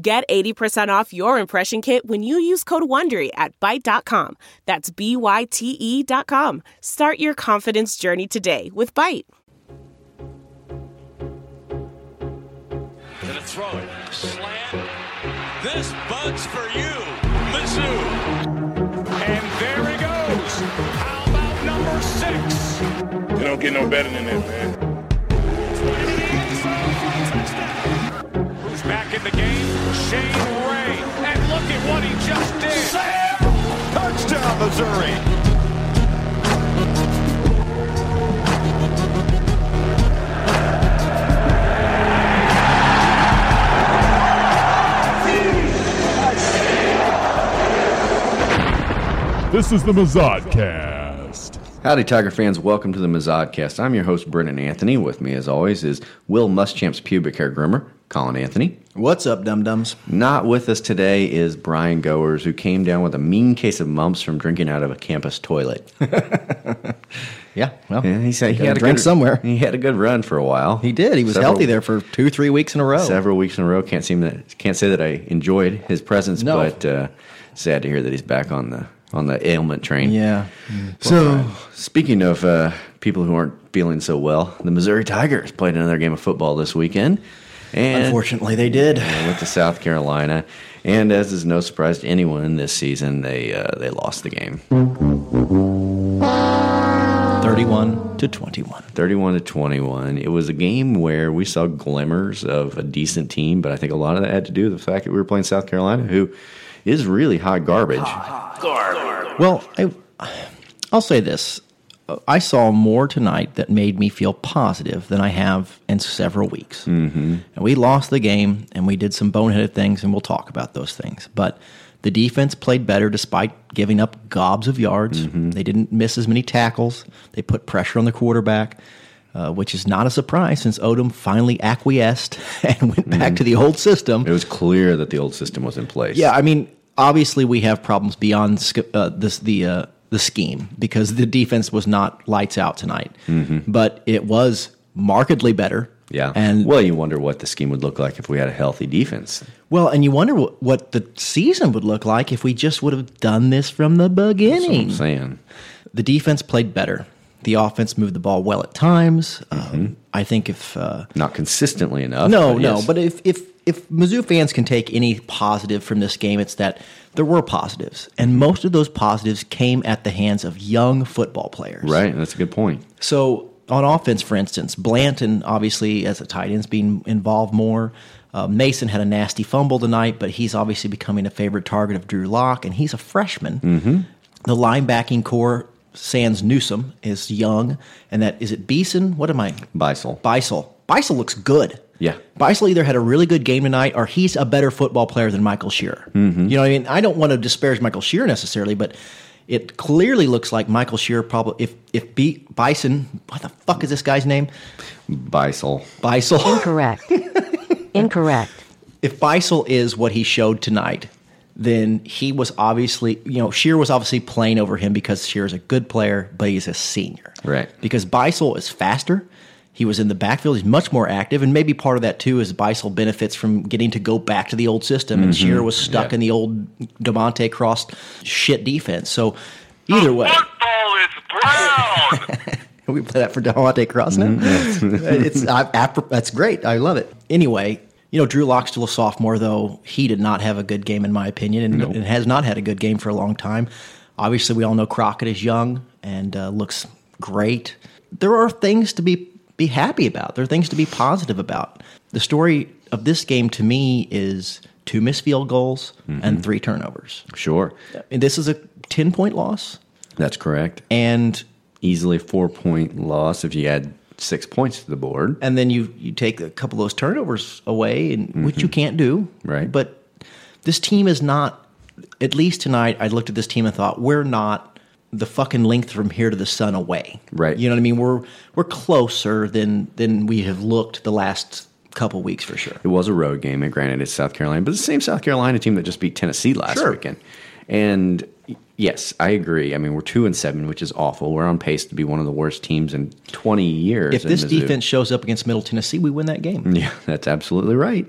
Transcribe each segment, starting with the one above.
Get 80% off your impression kit when you use code WONDERY at Byte.com. That's B-Y-T-E dot com. Start your confidence journey today with Byte. Gonna throw it. Slam. This bug's for you, Mizzou. And there he goes. How about number six? You don't get no better than that, man. In the game? Shane Ray. And look at what he just did. Sam! Touchdown, Missouri. This is the Mazodcast. Howdy, Tiger fans. Welcome to the Mazodcast. I'm your host, Brennan Anthony. With me, as always, is Will Muschamp's pubic hair groomer, Colin Anthony. What's up, dum dums? Not with us today is Brian Goers, who came down with a mean case of mumps from drinking out of a campus toilet. Yeah, well, Yeah, he said he had a drink good, somewhere. He had a good run for a while. He did. He was Several- healthy there for two, three weeks in a row. Several weeks in a row. Can't seem that. Can't say that I enjoyed his presence, No. but uh, sad to hear that he's back on the on the ailment train. Yeah. So, speaking of uh, people who aren't feeling so well, the Missouri Tigers played another game of football this weekend. And Unfortunately, they did. they went to South Carolina. And as is no surprise to anyone this season, they uh, they lost the game, 31 to 21. thirty-one to twenty-one. It was a game where we saw glimmers of a decent team, but I think a lot of that had to do with the fact that we were playing South Carolina, who is really hot garbage. Hot garbage. Well, I, I'll say this. I saw more tonight that made me feel positive than I have in several weeks. Mm-hmm. And we lost the game, and we did some boneheaded things, and we'll talk about those things. But the defense played better despite giving up gobs of yards. They didn't miss as many tackles. They put pressure on the quarterback, uh, which is not a surprise since Odom finally acquiesced and went back to the old system. It was clear that the old system was in place. Yeah, I mean, obviously we have problems beyond uh, this the uh, the scheme because the defense was not lights out tonight, mm-hmm. but it was markedly better. Yeah. and well, you wonder what the scheme would look like if we had a healthy defense. well, and you wonder what, what the season would look like if we just would have done this from the That's what beginning. I'm saying. The defense played better. The offense moved the ball well at times. Mm-hmm. Um, I think if uh, Not consistently enough. No, but no. yes. But if if if Mizzou fans can take any positive from this game, it's that there were positives, and most of those positives came at the hands of young football players. right, that's a good point. So on offense, for instance, Blanton obviously as a tight end's being involved more. Uh, Mason had a nasty fumble tonight, but he's obviously becoming a favorite target of Drew Lock, and he's a freshman. Mm-hmm. The linebacking core, Sans Newsom, is young, and that is it. Beeson, what am I? Beisel. Beisel. Beisel looks good. Yeah. Beisel either had a really good game tonight or he's a better football player than Michael Scherer. Mm-hmm. You know what I mean? I don't want to disparage Michael Scherer necessarily, but it clearly looks like Michael Scherer probably if if B, Bison, what the fuck is this guy's name? Beisel. Beisel. Incorrect. Incorrect. if Beisel is what he showed tonight, then he was obviously, you know, Scherer was obviously playing over him because Scherer's a good player, but he's a senior. Right. Because Beisel is faster. He was in the backfield. He's much more active, and maybe part of that too is Beisel benefits from getting to go back to the old system, and Scherer was stuck Mm-hmm. Yeah. in the old DeMontie Cross shit defense. So either way, Football is brown. we play that for DeMontie Cross now. Mm-hmm. it's I, ap- that's great. I love it. Anyway, you know Drew Lock's still a sophomore, though he did not have a good game in my opinion, and, and has not had a good game for a long time. Obviously, we all know Crockett is young and uh, looks great. There are things to be be happy about. There are things to be positive about. The story of this game to me is two missed field goals Mm-hmm. and three turnovers. Sure. And this is a ten point loss, That's correct. and Easily four point loss if you add six points to the board. and then you you take a couple of those turnovers away, and which you can't do, Mm-hmm. Right. But this team is not. At least tonight, I looked at this team and thought we're not the fucking length from here to the sun away. Right. You know what I mean? We're we're closer than than we have looked the last couple weeks for sure. It was a road game, and granted, it's South Carolina, but it's the same South Carolina team that just beat Tennessee last Sure. weekend. And yes, I agree. I mean, we're two and seven, which is awful. We're on pace to be one of the worst teams in 20 years. If this defense shows up against Middle Tennessee, we win that game. Yeah, that's absolutely right.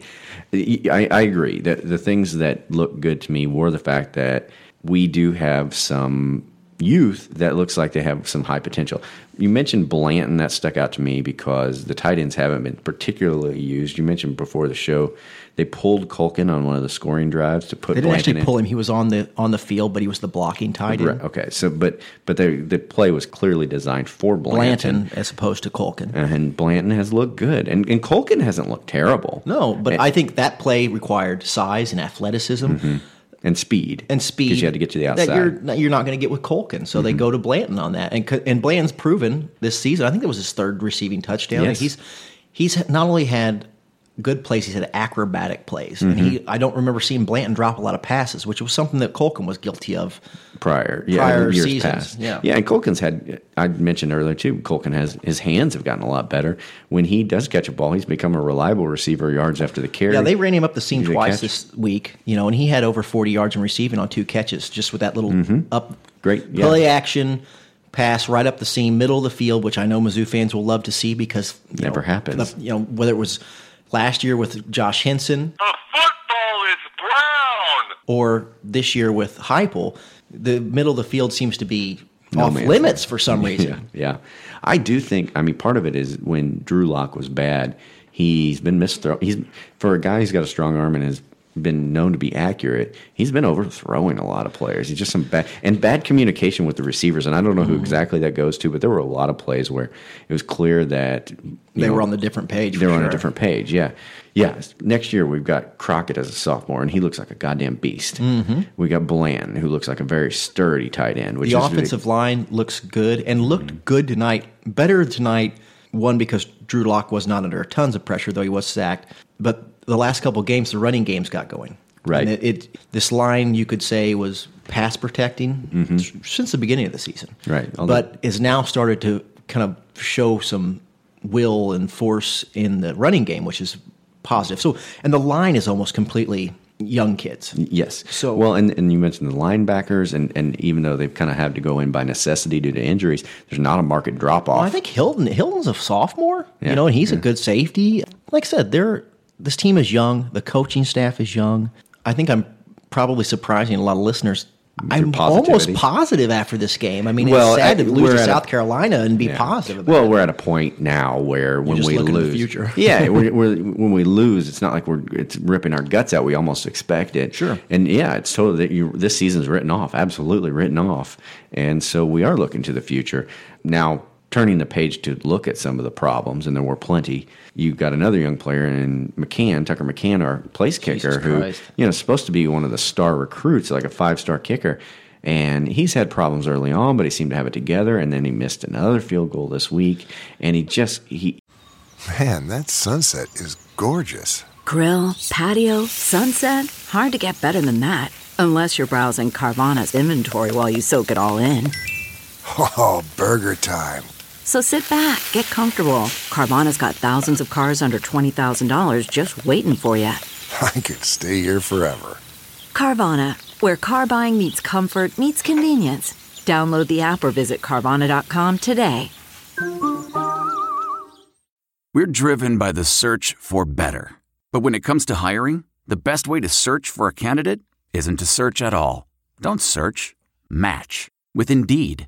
I, I agree. The, the things that look good to me were the fact that we do have some youth that looks like they have some high potential. You mentioned Blanton, that stuck out to me because the tight ends haven't been particularly used. You mentioned before the show they pulled Culkin on one of the scoring drives to put They didn't Blanton actually in. pull him. He was on the on the field, but he was the blocking tight end. Right, okay, so but but the the play was clearly designed for Blanton, Blanton as opposed to Culkin. and Blanton has looked good, and and Culkin hasn't looked terrible. No, but And- I think that play required size and athleticism mm-hmm. and speed and speed because you had to get to the outside. that you're you're not going to get with Culkin. So they mm-hmm. go to Blanton on that, and and Blanton's proven this season. I think that was his third receiving touchdown. Yes. He's he's not only had good plays, he's had acrobatic plays, and he mm-hmm. I don't remember seeing Blanton drop a lot of passes, which was something that Culkin was guilty of. prior, yeah, prior years seasons, past. yeah. yeah. And Culkin's had. I mentioned earlier too. Culkin has his hands have gotten a lot better. When he does catch a ball, he's become a reliable receiver yards after the carry. Yeah, they ran him up the seam twice this week, you know, and he had over 40 yards in receiving on two catches just with that little mm-hmm. up Great, yeah. play action pass right up the seam, middle of the field, which I know Mizzou fans will love to see because Never know, happens. the- you know, whether it was last year with Josh Henson The football is brown. or this year with Heupel, the middle of the field seems to be No off limits for some reason. Yeah, yeah. I do think. I mean, part of it is when Drew Lock was bad. He's been misthrow. He's for a guy who's got a strong arm and has been known to be accurate. He's been overthrowing a lot of players. He's just some bad and bad communication with the receivers. And I don't know Mm-hmm. who exactly that goes to, but there were a lot of plays where it was clear that They know, were on the different page. They were on a different page. Yeah, yeah. Next year we've got Crockett as a sophomore, and he looks like a goddamn beast. Mm-hmm. We got Bland, who looks like a very sturdy tight end. Which the offensive line looks good and looked Mm-hmm. good tonight. Better tonight, one because Drew Lock was not under tons of pressure, though he was sacked. But the last couple games, the running games got going. Right. And it, it this line you could say was pass protecting s- since the beginning of the season. Mm-hmm. Right. Although- But is now started to kind of show some will and force in the running game, which is positive. So and the line is almost completely young kids. Yes. So- well, and, and you mentioned the linebackers, and, and even though they've kind of had to go in by necessity due to injuries, there's not a market drop off. Well, I think Hilton Hilton's a sophomore, Yeah, you know, and he's a good safety. Like I said, they're this team is young. The coaching staff is young. I think I'm probably surprising a lot of listeners. I'm almost positive after this game. I mean, Well, it's sad I- to lose to at a- South Carolina and be Yeah. positive. About Well, we're at a point now where when we look into the lose, future. yeah, we're, we're, when we lose, it's not like we're it's ripping our guts out. We almost expect it. Sure. And yeah, it's totally that you. This season's written off, absolutely written off, and so we are looking to the future now. Turning the page to look at some of the problems, and there were plenty. You've got another young player in McCann, Tucker McCann, our place kicker, Jesus who Christ. you know, supposed to be one of the star recruits, like a five star kicker. And he's had problems early on, but he seemed to have it together. And then he missed another field goal this week. And he just, he, Man, that sunset is gorgeous. Grill, patio, sunset. Hard to get better than that. Unless you're browsing Carvana's inventory while you soak it all in. Oh, burger time. So sit back, get comfortable. Carvana's got thousands of cars under $20,000 just waiting for you. I could stay here forever. Carvana, where car buying meets comfort, meets convenience. Download the app or visit Carvana.com today. We're driven by the search for better. But when it comes to hiring, the best way to search for a candidate isn't to search at all. Don't search, match with Indeed.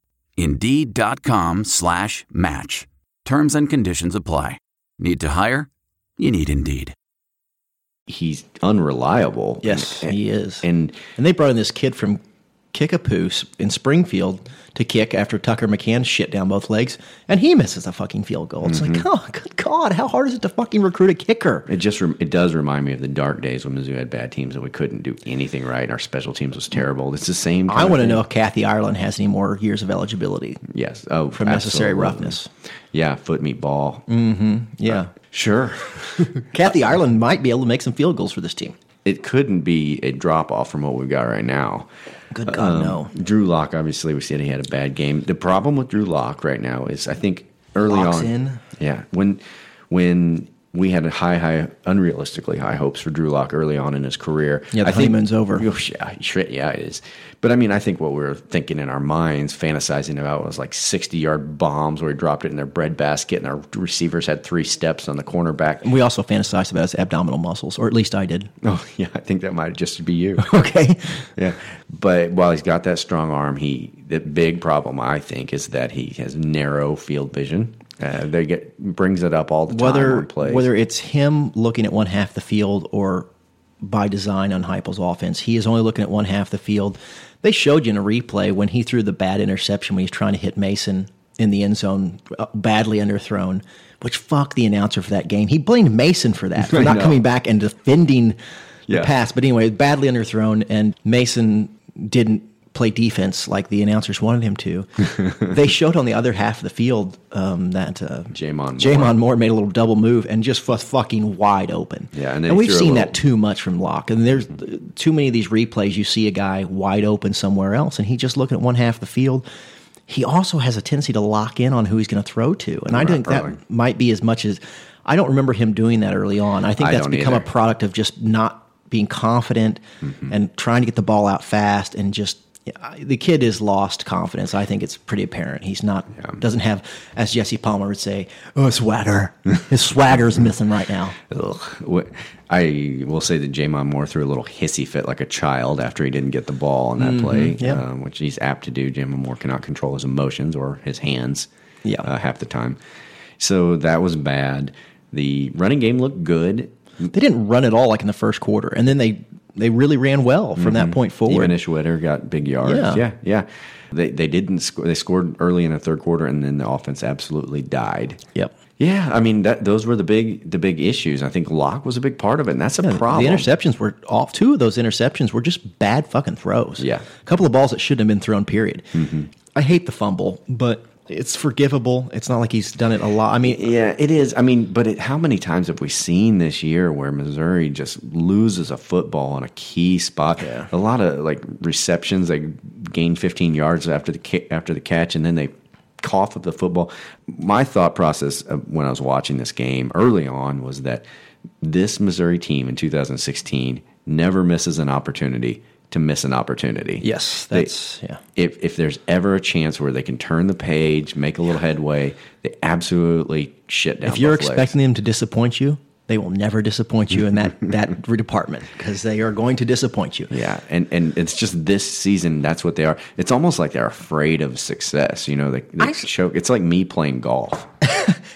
Indeed.com slash match. Terms and conditions apply. Need to hire? You need Indeed. he's unreliable. Yes, And- he is. And And they brought in this kid from Kickapoo in Springfield to kick after Tucker McCann shit down both legs, and he misses a fucking field goal. It's like, oh, good God, how hard is it to fucking recruit a kicker? it just rem- it does remind me of the dark days when Mizzou had bad teams and we couldn't do anything right. and Our special teams was terrible. It's the same. I want to know if Kathy Ireland has any more years of eligibility Yes. Oh, from necessary roughness. Yeah, foot meat ball. Mm-hmm. Yeah. Sure. Kathy Ireland might be able to make some field goals for this team. It couldn't be a drop off from what we've got right now. Good God, Um, no. Drew Lock, obviously, we said he had a bad game. The problem with Drew Lock right now is, I think early Locks on, in. yeah, when when we had high, high, unrealistically high hopes for Drew Lock early on in his career. Yeah, the I think- honeymoon's over. Oh, yeah, shit, yeah, it is. But I mean, I think what we were thinking in our minds, fantasizing about, was like sixty-yard bombs where he dropped it in their bread basket, and our receivers had three steps on the cornerback. And we also fantasized about his abdominal muscles, or at least I did. Oh, yeah, I think that might just be you. Okay. Yeah, but while he's got that strong arm, he the big problem I think is that he has narrow field vision. Uh, they get brings it up all the time whether on whether it's him looking at one half the field or by design on Heupel's offense, he is only looking at one half the field. They showed you in a replay when he threw the bad interception when he's trying to hit Mason in the end zone, uh, badly underthrown. Which fuck the announcer for that game. He blamed Mason for that for not coming back and defending the pass. But anyway, badly underthrown, and Mason didn't play defense like the announcers wanted him to. they showed on the other half of the field um, that uh, J'Mon Moore. J'Mon Moore made a little double move and just was fucking wide open. Yeah, and he we've seen little- that too much from Lock. And there's too many of these replays. You see a guy wide open somewhere else, and he just looking at one half of the field. He also has a tendency to lock in on who he's going to throw to, and I Right, think that might be as much as I don't remember him doing that early on. I think I that's become a product of just not being confident Mm-hmm. and trying to get the ball out fast and just. The kid has lost confidence. I think it's pretty apparent. He's not doesn't have, as Jesse Palmer would say, "Oh, swagger." His swagger is missing right now. Ugh. I will say that J'Mon Moore threw a little hissy fit like a child after he didn't get the ball on that play, Mm-hmm. yeah. um, which he's apt to do. J'Mon Moore cannot control his emotions or his hands Yeah. uh, half the time. So that was bad. The running game looked good. They didn't run at all like in the first quarter, and then they they really ran well from that point forward. Even Ish Witter got big yards. Yeah. Yeah, yeah. They they didn't score. They scored early in the third quarter, and then the offense absolutely died. Yep. Yeah, I mean that those were the big the big issues. I think Lock was a big part of it, and that's a Yeah, problem. The interceptions were off. Two of those interceptions were just bad fucking throws. Yeah. Mm-hmm. a couple of balls that shouldn't have been thrown. Period. I hate the fumble, but it's forgivable. It's not like he's done it a lot. I mean, Yeah, it is. I mean, but it, how many times have we seen this year where Missouri just loses a football on a key spot? Yeah. A lot of like receptions, they gain 15 yards after the after the catch, and then they cough up the football. My thought process when I was watching this game early on was that this Missouri team in 2016 never misses an opportunity to miss an opportunity. Yes, They- yeah. If if there's ever a chance where they can turn the page, make a little headway, they absolutely shit down. if you're legs. expecting them to disappoint you, they will never disappoint you in that that department because they are going to disappoint you. Yeah, and and it's just this season. That's what they are. It's almost like they're afraid of success. You know, they, they I- choke. It's like me playing golf.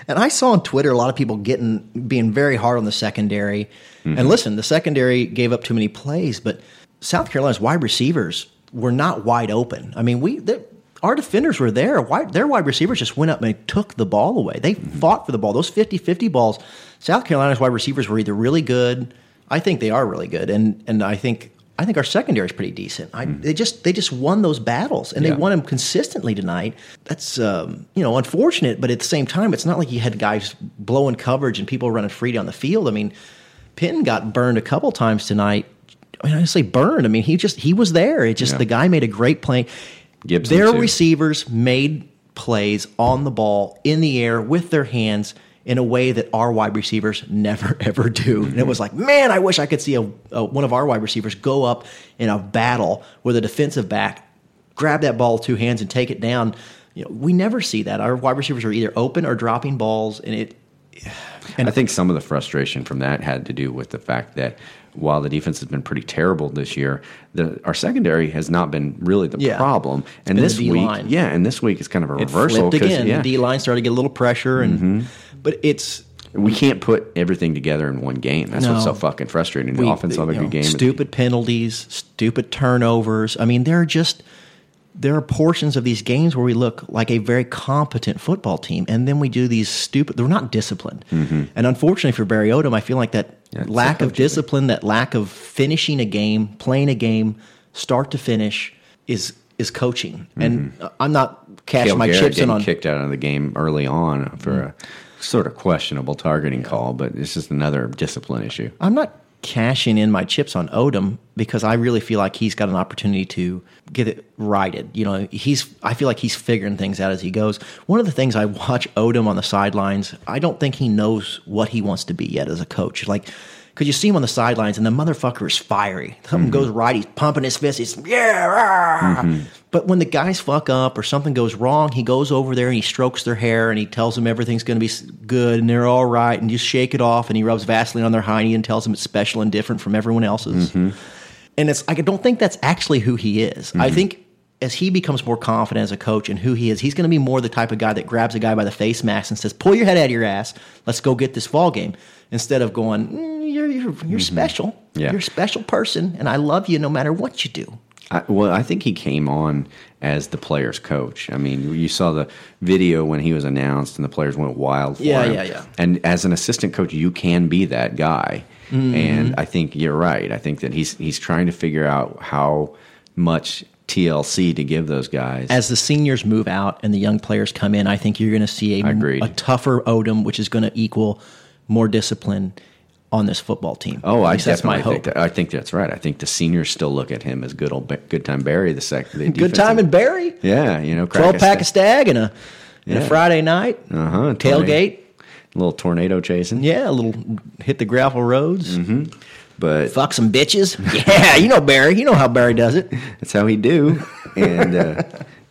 And I saw on Twitter a lot of people getting being very hard on the secondary. Mm-hmm. And listen, the secondary gave up too many plays, but South Carolina's wide receivers were not wide open. I mean, we they, our defenders were there. Wide, their wide receivers just went up and they took the ball away. They Mm-hmm. fought for the ball. Those 50-50 balls, South Carolina's wide receivers were either really good. I think they are really good, and and I think I think our secondary is pretty decent. I, They just they just won those battles, and Mm. Yeah. they won them consistently tonight. That's um, you know unfortunate, but at the same time, it's not like you had guys blowing coverage and people running free down the field. I mean, Penn got burned a couple times tonight. I mean, I say burned. I mean, he just he was there. It just Yeah. the guy made a great play. Gibson, Their too. receivers made plays on the ball in the air with their hands in a way that our wide receivers never ever do. And it mm-hmm. was like, man, I wish I could see a, a one of our wide receivers go up in a battle with a defensive back, grab that ball with two hands and take it down. You know, we never see that. Our wide receivers are either open or dropping balls, and it And I think some of the frustration from that had to do with the fact that while the defense has been pretty terrible this year, the, our secondary has not been really the Yeah. problem. And this week, yeah, and this week is kind of a it reversal. again. yeah, Mm-hmm. The D line started to get a little pressure, and but it's We can't put everything together in one game. That's what's so fucking frustrating. The We- offense have a good know, game. Stupid penalties, stupid turnovers. I mean, there are just there are portions of these games where we look like a very competent football team, and then we do these stupid. They're not disciplined, and unfortunately for Barry Odom, I feel like that Mm-hmm. Yeah, lack of discipline, that lack of finishing a game, playing a game, start to finish, is is coaching. And uh, I'm not cashing Cale my Garrett chips in getting on. kicked out of the game early on for a sort of questionable targeting call, but it's just another discipline issue. I'm not cashing in my chips on Odom because I really feel like he's got an opportunity to get it righted. You know, he's I feel like he's figuring things out as he goes. One of the things I watch Odom on the sidelines, I don't think he knows what he wants to be yet as a coach. Like because you see him on the sidelines and the motherfucker is fiery. Something mm-hmm. goes right, he's pumping his fist. He's yeah. rah." Mm-hmm. But when the guys fuck up or something goes wrong, he goes over there and he strokes their hair and he tells them everything's going to be good and they're all right and just shake it off and he rubs Vaseline on their hiney and tells them it's special and different from everyone else's. Mm-hmm. And it's I don't think that's actually who he is. I mm-hmm. think as he becomes more confident as a coach and who he is, he's going to be more the type of guy that grabs a guy by the face mask and says, "Pull your head out of your ass. Let's go get this ball game." Instead of going, mm, "You're you're, you're mm-hmm. special. Yeah. You're a special person, and I love you no matter what you do." I, well, I think he came on as the players' coach. I mean, you saw the video when he was announced, and the players went wild for Yeah, him. yeah, yeah. And as an assistant coach, you can be that guy. Mm-hmm. And I think you're right. I think that he's he's trying to figure out how much TLC to give those guys. As the seniors move out and the young players come in, I think you're going to see a, a tougher Odom, which is going to equal more discipline on this football team. Oh, I that's my hope. think that, I think that's right. I think the seniors still look at him as good old good time Barry the second. Good time and Barry. yeah, you know, crack Twelve a pack of stag and a, and a Friday night uh-huh, tailgate. little tornado chasing. Yeah, a little hit the gravel roads. but Fuck some bitches. Yeah, you know Barry. You know how Barry does it. That's how he do. And uh,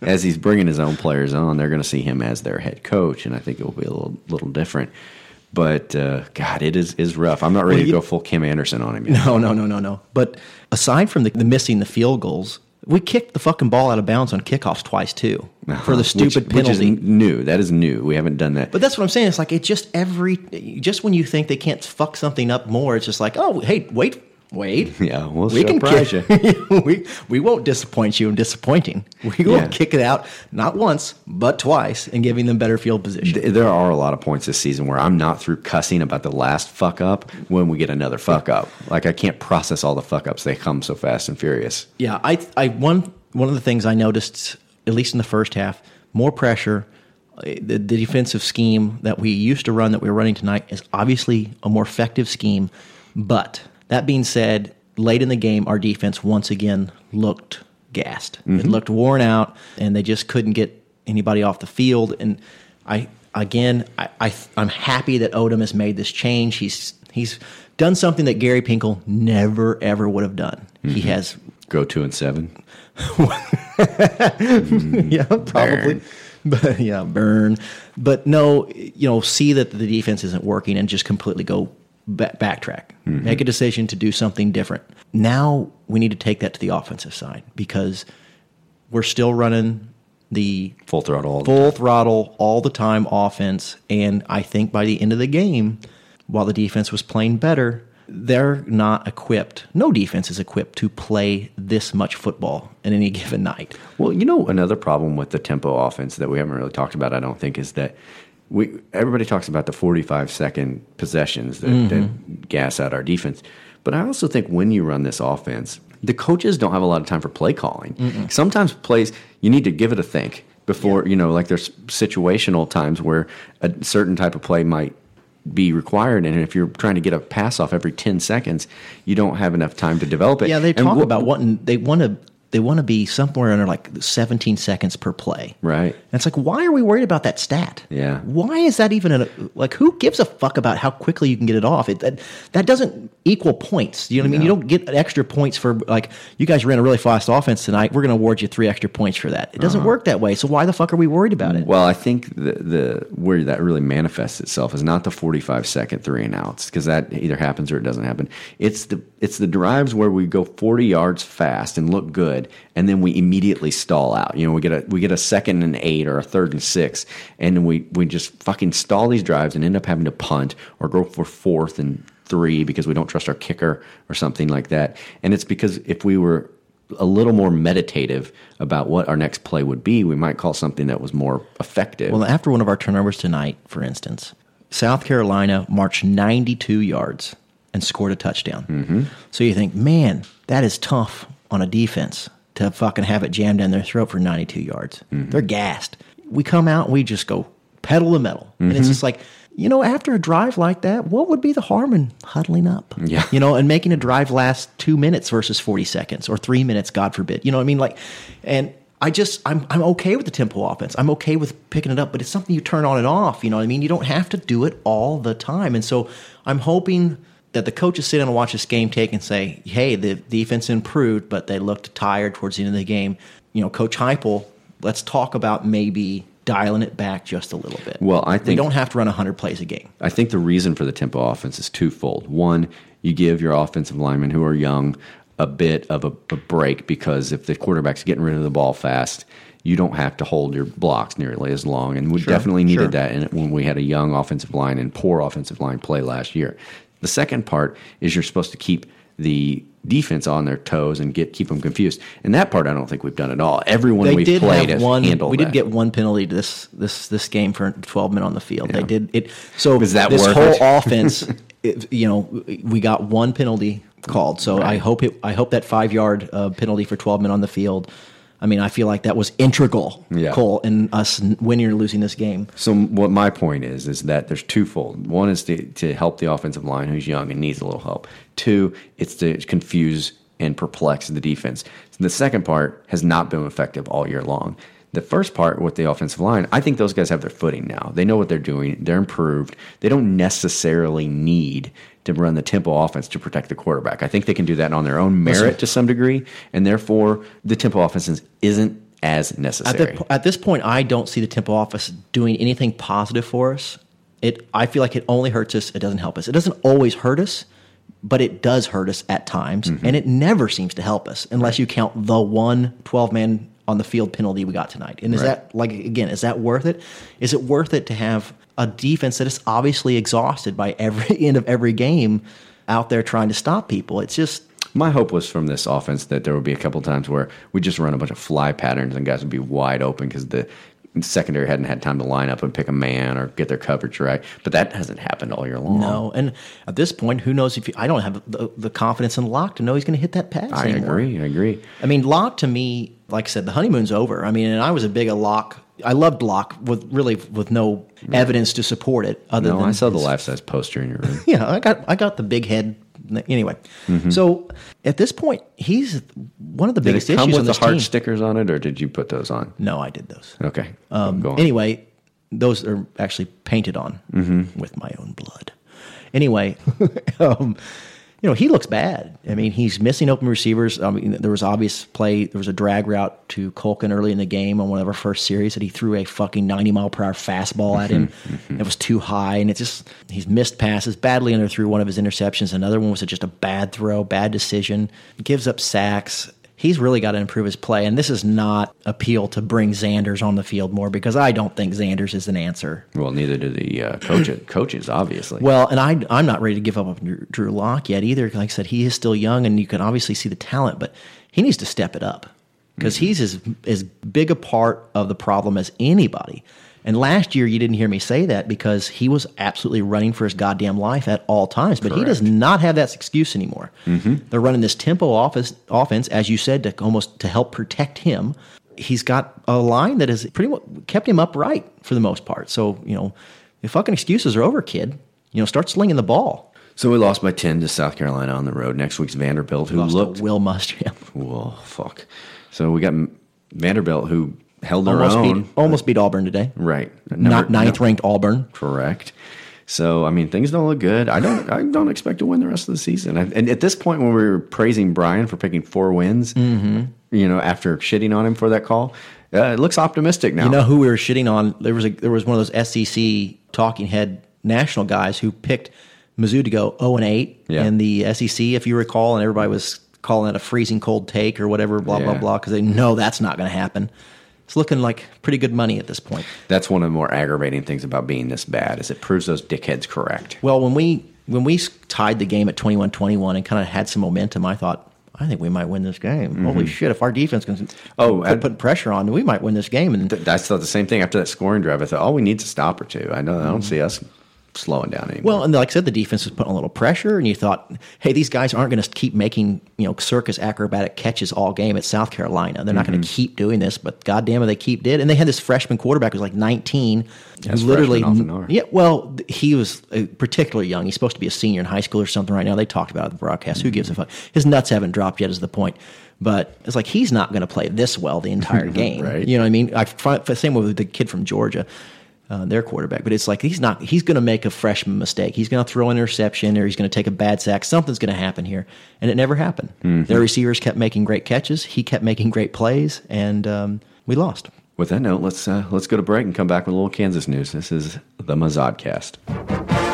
as he's bringing his own players on, they're going to see him as their head coach, and I think it will be a little little different. But uh, God, it is is rough. I'm not ready Well, to go full Kim Anderson on him yet. No, no, no, no, no. But aside from the, the missing the field goals, we kicked the fucking ball out of bounds on kickoffs twice too for the stupid Uh-huh. which, penalty. Which is new. That is new. We haven't done that. But that's what I'm saying. It's like it just every just when you think they can't fuck something up more, it's just like, oh, hey, wait, wait. Yeah, we'll we can surprise kick, we we won't disappoint you in disappointing. We will Yeah. kick it out not once but twice and giving them better field position. There are a lot of points this season where I'm not through cussing about the last fuck up when we get another fuck up. Like I can't process all the fuck ups. They come so fast and furious. Yeah, I, I one one of the things I noticed, at least in the first half, more pressure. Uh, The, the defensive scheme that we used to run, that we were running tonight, is obviously a more effective scheme. But that being said, late in the game, our defense once again looked gassed. It mm-hmm. looked worn out, and they just couldn't get anybody off the field. And I again, I, I I'm happy that Odom has made this change. He's he's done something that Gary Pinkel never ever would have done. He mm-hmm. has Go two and seven. yeah, mm-hmm. probably. But yeah, burn. But no, you know, see that the defense isn't working and just completely go ba- backtrack. Mm-hmm. Make a decision to do something different. Now we need to take that to the offensive side because we're still running the Full throttle. full throttle all the time offense. And I think by the end of the game, while the defense was playing better, they're not equipped. No defense is equipped to play this much football in any given night. Well, you know, another problem with the tempo offense that we haven't really talked about, I don't think, is that we everybody talks about the 45 second possessions that, that mm-hmm. gas out our defense. But I also think when you run this offense, the coaches don't have a lot of time for play calling. Sometimes plays, you need to give it a think before, you know, like there's situational times where a certain type of play might be required. And if you're trying to get a pass off every 10 seconds, you don't have enough time to develop it. Yeah, they talk wh- about wanting they want to they want to be somewhere under like 17 seconds per play. Right. And it's like, why are we worried about that stat? Yeah. Why is that even a like? Who gives a fuck about how quickly you can get it off? It that, that doesn't equal points. You know what I mean? You don't get extra points for like you guys ran a really fast offense tonight. We're going to award you three extra points for that. It doesn't uh-huh. work that way. So why the fuck are we worried about it? Well, I think the, the where that really manifests itself is not the 45 second three and outs because that either happens or it doesn't happen. It's the it's the drives where we go 40 yards fast and look good, good, and then we immediately stall out. You know, we get a we get a second and eight or a third and six, and we we just fucking stall these drives and end up having to punt or go for fourth and three because we don't trust our kicker or something like that. And it's because if we were a little more meditative about what our next play would be, we might call something that was more effective. Well, after one of our turnovers tonight, for instance, South Carolina marched 92 yards and scored a touchdown. Mm-hmm. So you think, man, that is tough on a defense to fucking have it jammed down their throat for 92 yards. Mm-hmm. They're gassed. We come out and we just go pedal the metal. And Mm-hmm. it's just like, you know, after a drive like that, what would be the harm in huddling up? Yeah. You know, and making a drive last two minutes versus 40 seconds or three minutes, God forbid. You know what I mean? Like, and I just, I'm, I'm okay with the tempo offense. I'm okay with picking it up, but it's something you turn on and off. You know what I mean? You don't have to do it all the time. And so I'm hoping that the coaches sit down and watch this game take and say, hey, the defense improved, but they looked tired towards the end of the game. You know, Coach Heupel, let's talk about maybe dialing it back just a little bit. Well, I think we don't have to run 100 plays a game. I think the reason for the tempo offense is twofold. One, you give your offensive linemen who are young a bit of a, a break because if the quarterback's getting rid of the ball fast, you don't have to hold your blocks nearly as long. And we definitely needed sure. that when we had a young offensive line and poor offensive line play last year. The second part is you're supposed to keep the defense on their toes and get keep them confused. And that part I don't think we've done at all. Everyone they we've did played have has one. handled We that. did get one penalty this this this game for 12 men on the field. They did it. So Was that this whole it? offense, it, you know, we got one penalty called. So I hope it. I hope that five yard uh, penalty for 12 men on the field. I mean, I feel like that was integral, Yeah. Cole, in us winning or losing this game. So what my point is is that there's twofold. One is to, to help the offensive line who's young and needs a little help. Two, it's to confuse and perplex the defense. The second part has not been effective all year long. The first part with the offensive line, I think those guys have their footing now. They know what they're doing. They're improved. They don't necessarily need to run the tempo offense to protect the quarterback. I think they can do that on their own merit to some degree, and therefore the tempo offense isn't as At, necessary. the, at this point, I don't see the tempo office doing anything positive for us. It, I feel like it only hurts us. It doesn't help us. It doesn't always hurt us, but it does hurt us at times, Mm-hmm. and it never seems to help us unless you count the one 12 man on the field penalty we got tonight. And is Right. that like again? Is that worth it? Is it worth it to have a defense that is obviously exhausted by every end of every game out there trying to stop people? It's just My hope was from this offense that there would be a couple times where we just run a bunch of fly patterns and guys would be wide open because the secondary hadn't had time to line up and pick a man or get their coverage right. But that hasn't happened all year long. No, and at this point, who knows if you, I don't have the, the confidence in Lock to know he's going to hit that pass. I anymore. agree. I agree. I mean, Lock to me, like I said, the honeymoon's over. I mean, and I was a big a Lock. I loved Lock with really with no evidence to support it. Other No, than I saw the life size poster in your room. Yeah, I got I got the big head. Anyway, so at this point, he's one of the Mm-hmm. Did biggest it come issues with the heart team. stickers on it, or did you put those on? No, I did those. Okay. Um, anyway, those are actually painted on Mm-hmm. with my own blood. Anyway, um, you know, he looks bad. I mean, he's missing open receivers. I mean, there was obvious play. There was a drag route to Culkin early in the game on one of our first series that he threw a fucking 90 mile per hour fastball at him. Mm-hmm. It was too high. And it just, he's missed passes, badly underthrew one of his interceptions. Another one was just a bad throw, bad decision, gives up sacks he's really got to improve his play. And this is not appeal to bring Zanders on the field more because I don't think Zanders is an answer. Well, neither do the uh, coach, coaches, obviously. Well, and I, I'm not ready to give up on Drew- Lock yet either. Like I said, he is still young, and you can obviously see the talent, but he needs to step it up because he's as as big a part of the problem as anybody. And last year, you didn't hear me say that because he was absolutely running for his goddamn life at all times. But he does not have that excuse anymore. Mm-hmm. They're running this tempo offense, offense, as you said, to almost to help protect him. He's got a line that has pretty much kept him upright for the most part. So you know, the fucking excuses are over, kid. You know, start slinging the ball. so we lost by 10 to South Carolina on the road. Next week's Vanderbilt, who looked. Will Muschamp. Whoa, fuck. So we got Vanderbilt, who held their almost own. beat almost beat Auburn today. Right. Not ninth no- ranked Auburn. Correct. So I mean, things don't look good. I don't. I don't expect to win the rest of the season. And and at this point, when we were praising Brian for picking four wins, Mm-hmm. you know, after shitting on him for that call, uh, it looks optimistic now. You know who we were shitting on? There was a there was one of those SEC talking head national guys who picked Mizzou to go zero and eight Yeah. in the SEC, if you recall, and everybody was calling it a freezing cold take or whatever, blah blah blah, because they know that's not going to happen. It's looking like pretty good money at this point. That's one of the more aggravating things about being this bad is it proves those dickheads correct. Well, when we when we tied the game at 21-21 and kind of had some momentum, I thought, I think we might win this game. Holy shit! If our defense can Mm-hmm. Oh, put, I- put pressure on, we might win this game. And I thought the same thing after that scoring drive. I thought, all we need is a stop or two. I know I don't see us slowing down anymore. Well, and like I said, the defense was putting a little pressure, and you thought, hey, these guys aren't going to keep making you know circus acrobatic catches all game at South Carolina. They're not going Mm-hmm. to keep doing this, but goddamn it, they keep did. And they had this freshman quarterback who was like 19, Yes, literally, freshmen often are. yeah. Well, he was uh, particularly young. He's supposed to be a senior in high school or something right now. They talked about it at the broadcast. Who gives a fuck? His nuts haven't dropped yet, is the point. But it's like he's not going to play this well the entire game. Right. You know what I mean? I same with the kid from Georgia uh, their quarterback. But it's like he's not. He's going to make a freshman mistake. He's going to throw an interception, or he's going to take a bad sack. Something's going to happen here, and it never happened. Their receivers kept making great catches. He kept making great plays, and um, we lost. With that note, let's uh, let's go to break and come back with a little Kansas news. This is the Mazodcast.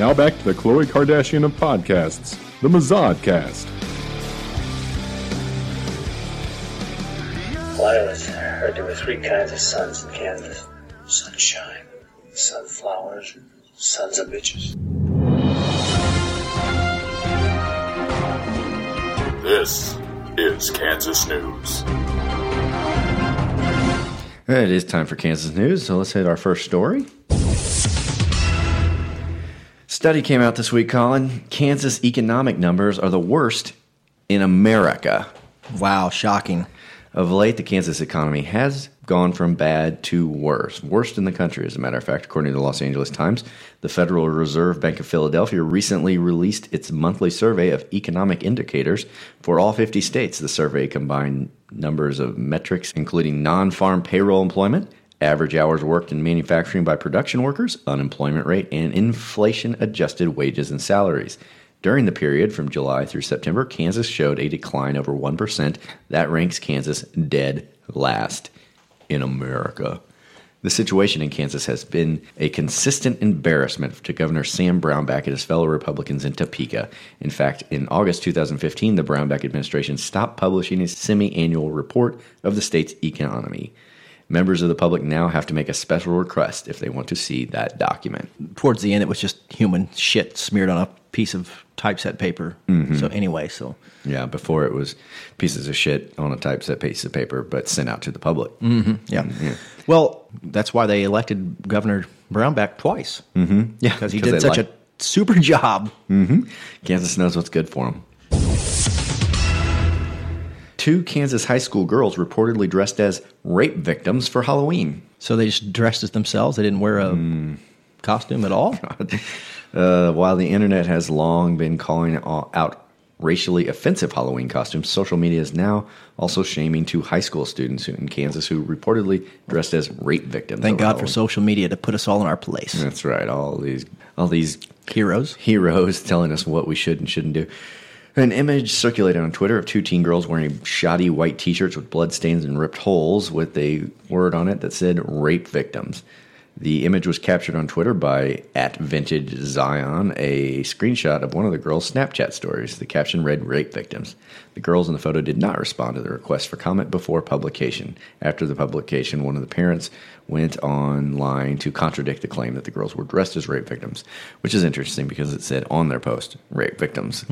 Now back to the Khloe Kardashian of podcasts, the Mazodcast. Well, I always heard there were three kinds of suns in Kansas sunshine, sunflowers, and sons of bitches. This is Kansas News. It is time for Kansas news, so let's hit our first story. Study came out this week, Colin. Kansas economic numbers are the worst in America. Wow, shocking. Of late, the Kansas economy has gone from bad to worse. Worst in the country, as a matter of fact, according to the Los Angeles Times. The Federal Reserve Bank of Philadelphia recently released its monthly survey of economic indicators for all 50 states. The survey combined numbers of metrics, including non farm payroll employment, average hours worked in manufacturing by production workers, unemployment rate, and inflation adjusted wages and salaries. During the period from July through September, Kansas showed a decline over 1%. That ranks Kansas dead last in America. The situation in Kansas has been a consistent embarrassment to Governor Sam Brownback and his fellow Republicans in Topeka. In fact, in August 2015, the Brownback administration stopped publishing a semi annual report of the state's economy. Members of the public now have to make a special request if they want to see that document. Towards the end, it was just human shit smeared on a piece of typeset paper. Mm-hmm. So anyway, so Yeah, before it was pieces of shit on a typeset piece of paper, but sent out to the public. Mm-hmm. Mm-hmm. yeah. Well, that's why they elected Governor Brownback twice. Mm-hmm. Yeah, because he did such like- a super job. Kansas knows what's good for them. Two Kansas high school girls reportedly dressed as rape victims for Halloween. So they just dressed as themselves. They didn't wear a costume at all. Uh, while the internet has long been calling out racially offensive Halloween costumes, social media is now also shaming two high school students in Kansas who reportedly dressed as rape victims. Thank God for social media to put us all in our place. That's right. All these, all these Heroes. heroes telling us what we should and shouldn't do. An image circulated on Twitter of two teen girls wearing shoddy white t shirts with bloodstains and ripped holes with a word on it that said rape victims. The image was captured on Twitter by at Vintage Zion, a screenshot of one of the girls' Snapchat stories. The caption read rape victims. The girls in the photo did not respond to the request for comment before publication. After the publication, one of the parents went online to contradict the claim that the girls were dressed as rape victims, which is interesting because it said on their post, rape victims.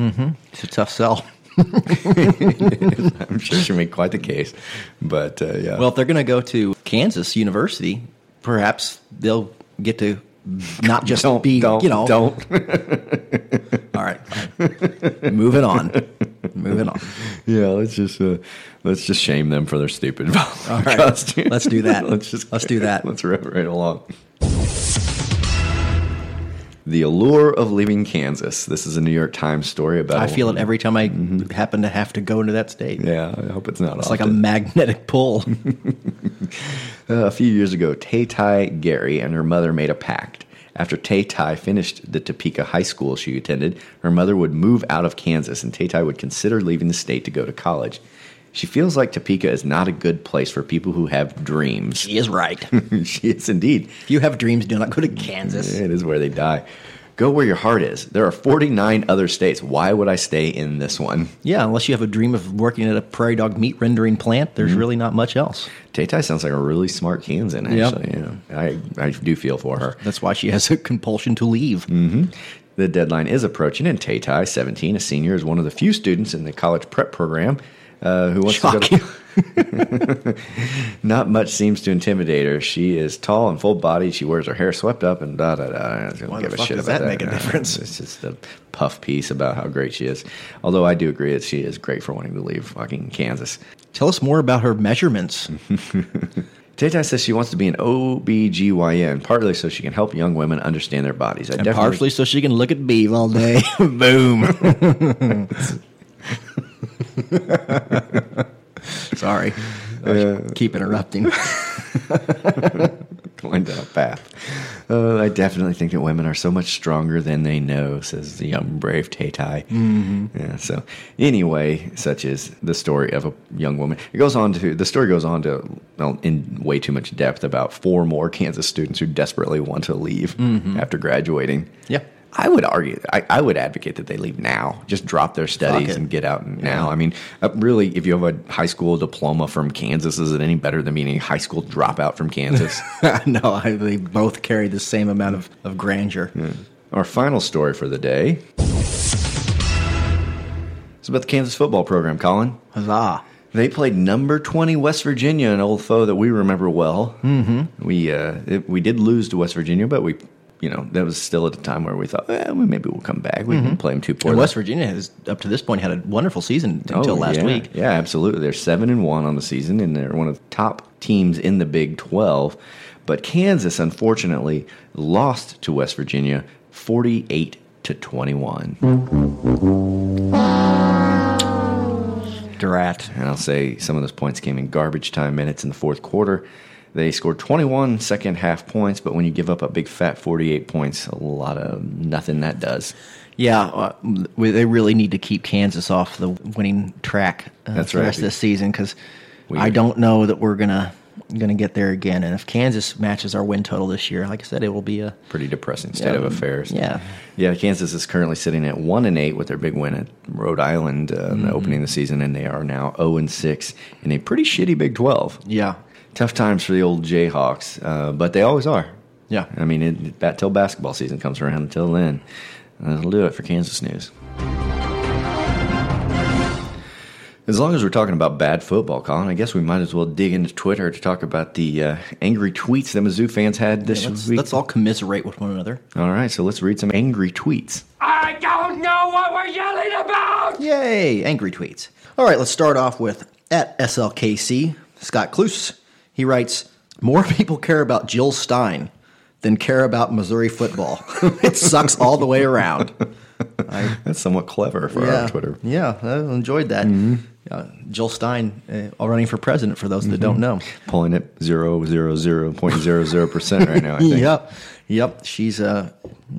It's a tough sell. I'm sure she made quite the case. But uh, yeah. Well, if they're going to go to Kansas University, perhaps they'll get to not just don't, be, don't, you know, don't. all right, fine. moving on. Moving on. Yeah, let's just uh, let's just shame them for their stupid All right. costumes. Let's do that. let's just Let's do that. Let's rip right along. The allure of leaving Kansas. This is a New York Times story about. I feel it every time I happen to have to go into that state. Yeah, I hope it's not. It's like a magnetic pull. Uh, a few years ago, Tay Tai Gary and her mother made a pact. After Tay Tai finished the Topeka high school she attended, her mother would move out of Kansas and Tay Tai would consider leaving the state to go to college. She feels like Topeka is not a good place for people who have dreams. She is right. she is indeed. If you have dreams, do not go to Kansas. It is where they die. Go where your heart is. There are 49 other states. Why would I stay in this one? Yeah, unless you have a dream of working at a prairie dog meat rendering plant, there's Mm-hmm. really not much else. Tay Tai sounds like a really smart Kansan, Yep. actually. Yeah. I, I do feel for her. That's why she has a compulsion to leave. hmm The deadline is approaching, and Tay Tai, 17, a senior, is one of the few students in the college prep program uh, who wants to go. Not much seems to intimidate her. She is tall and full bodied. She wears her hair swept up and da da da. I don't give a shit does about that make a difference? It's just a puff piece about how great she is. Although I do agree that she is great for wanting to leave fucking Kansas. Tell us more about her measurements. Tay Tai says she wants to be an OBGYN, partly so she can help young women understand their bodies. I and definitely- partially so she can look at beef all day. Boom. Sorry. I keep interrupting. going down a path. Uh, I definitely think that women are so much stronger than they know, says the young brave Tay Tai. Mhm. Yeah. So anyway, such is the story of a young woman. It goes on to the story goes on to well, in way too much depth about four more Kansas students who desperately want to leave Mhm. after graduating. Yeah. I would argue, I, I would advocate that they leave now. Just drop their studies and get out now. Yeah. I mean, uh, really, if you have a high school diploma from Kansas, is it any better than being a high school dropout from Kansas? no, I, they both carry the same amount of, of grandeur. Our final story for the day is about the Kansas football program, Colin. Huzzah. They played number 20 West Virginia, an old foe that we remember well. Mm-hmm. We uh, it, we did lose to West Virginia, but we, you know, that was still at a time where we thought, eh, well, maybe we'll come back. We didn't mm-hmm. play them too poorly. And West Virginia has, up to this point, had a wonderful season until Oh, last yeah. week. Yeah, absolutely. They're seven and one on the season, and they're one of the top teams in the Big Twelve. But Kansas, unfortunately, lost to West Virginia, forty-eight to twenty-one. Drat. And I'll say some of those points came in garbage time minutes in the fourth quarter. They scored 21 second half points, but when you give up a big fat 48 points, a lot of nothing that does. Yeah, uh, they really need to keep Kansas off the winning track uh, That's for the rest of this season because I don't know that we're gonna gonna get there again. And if Kansas matches our win total this year, like I said, it will be a Pretty depressing state Yeah, of affairs. yeah. yeah. Kansas is currently sitting at one and eight with their big win at Rhode Island uh, the Mhm. opening the season, and they are now zero and six in a pretty shitty Big Twelve. yeah. Tough times for the old Jayhawks, uh, but they always are. Yeah. I mean, it, bat till basketball season comes around. Until then, that'll do it for Kansas news. As long as we're talking about bad football, Colin, I guess we might as well dig into Twitter to talk about the uh, angry tweets that Mizzou fans had this Yeah, let's, week. let's all commiserate with one another. All right, so let's read some angry tweets. I don't know what we're yelling about! Yay! Angry tweets. All right, let's start off with at SLKC Scott Cluse. He writes, "More people care about Jill Stein than care about Missouri football. it sucks all the way around." I, That's somewhat clever for yeah, our Twitter. Yeah, I enjoyed that. Uh, Jill Stein, uh, running for president. For those that don't know, Pulling it zero zero zero point zero zero percent right now. I think. yep, yep. She's a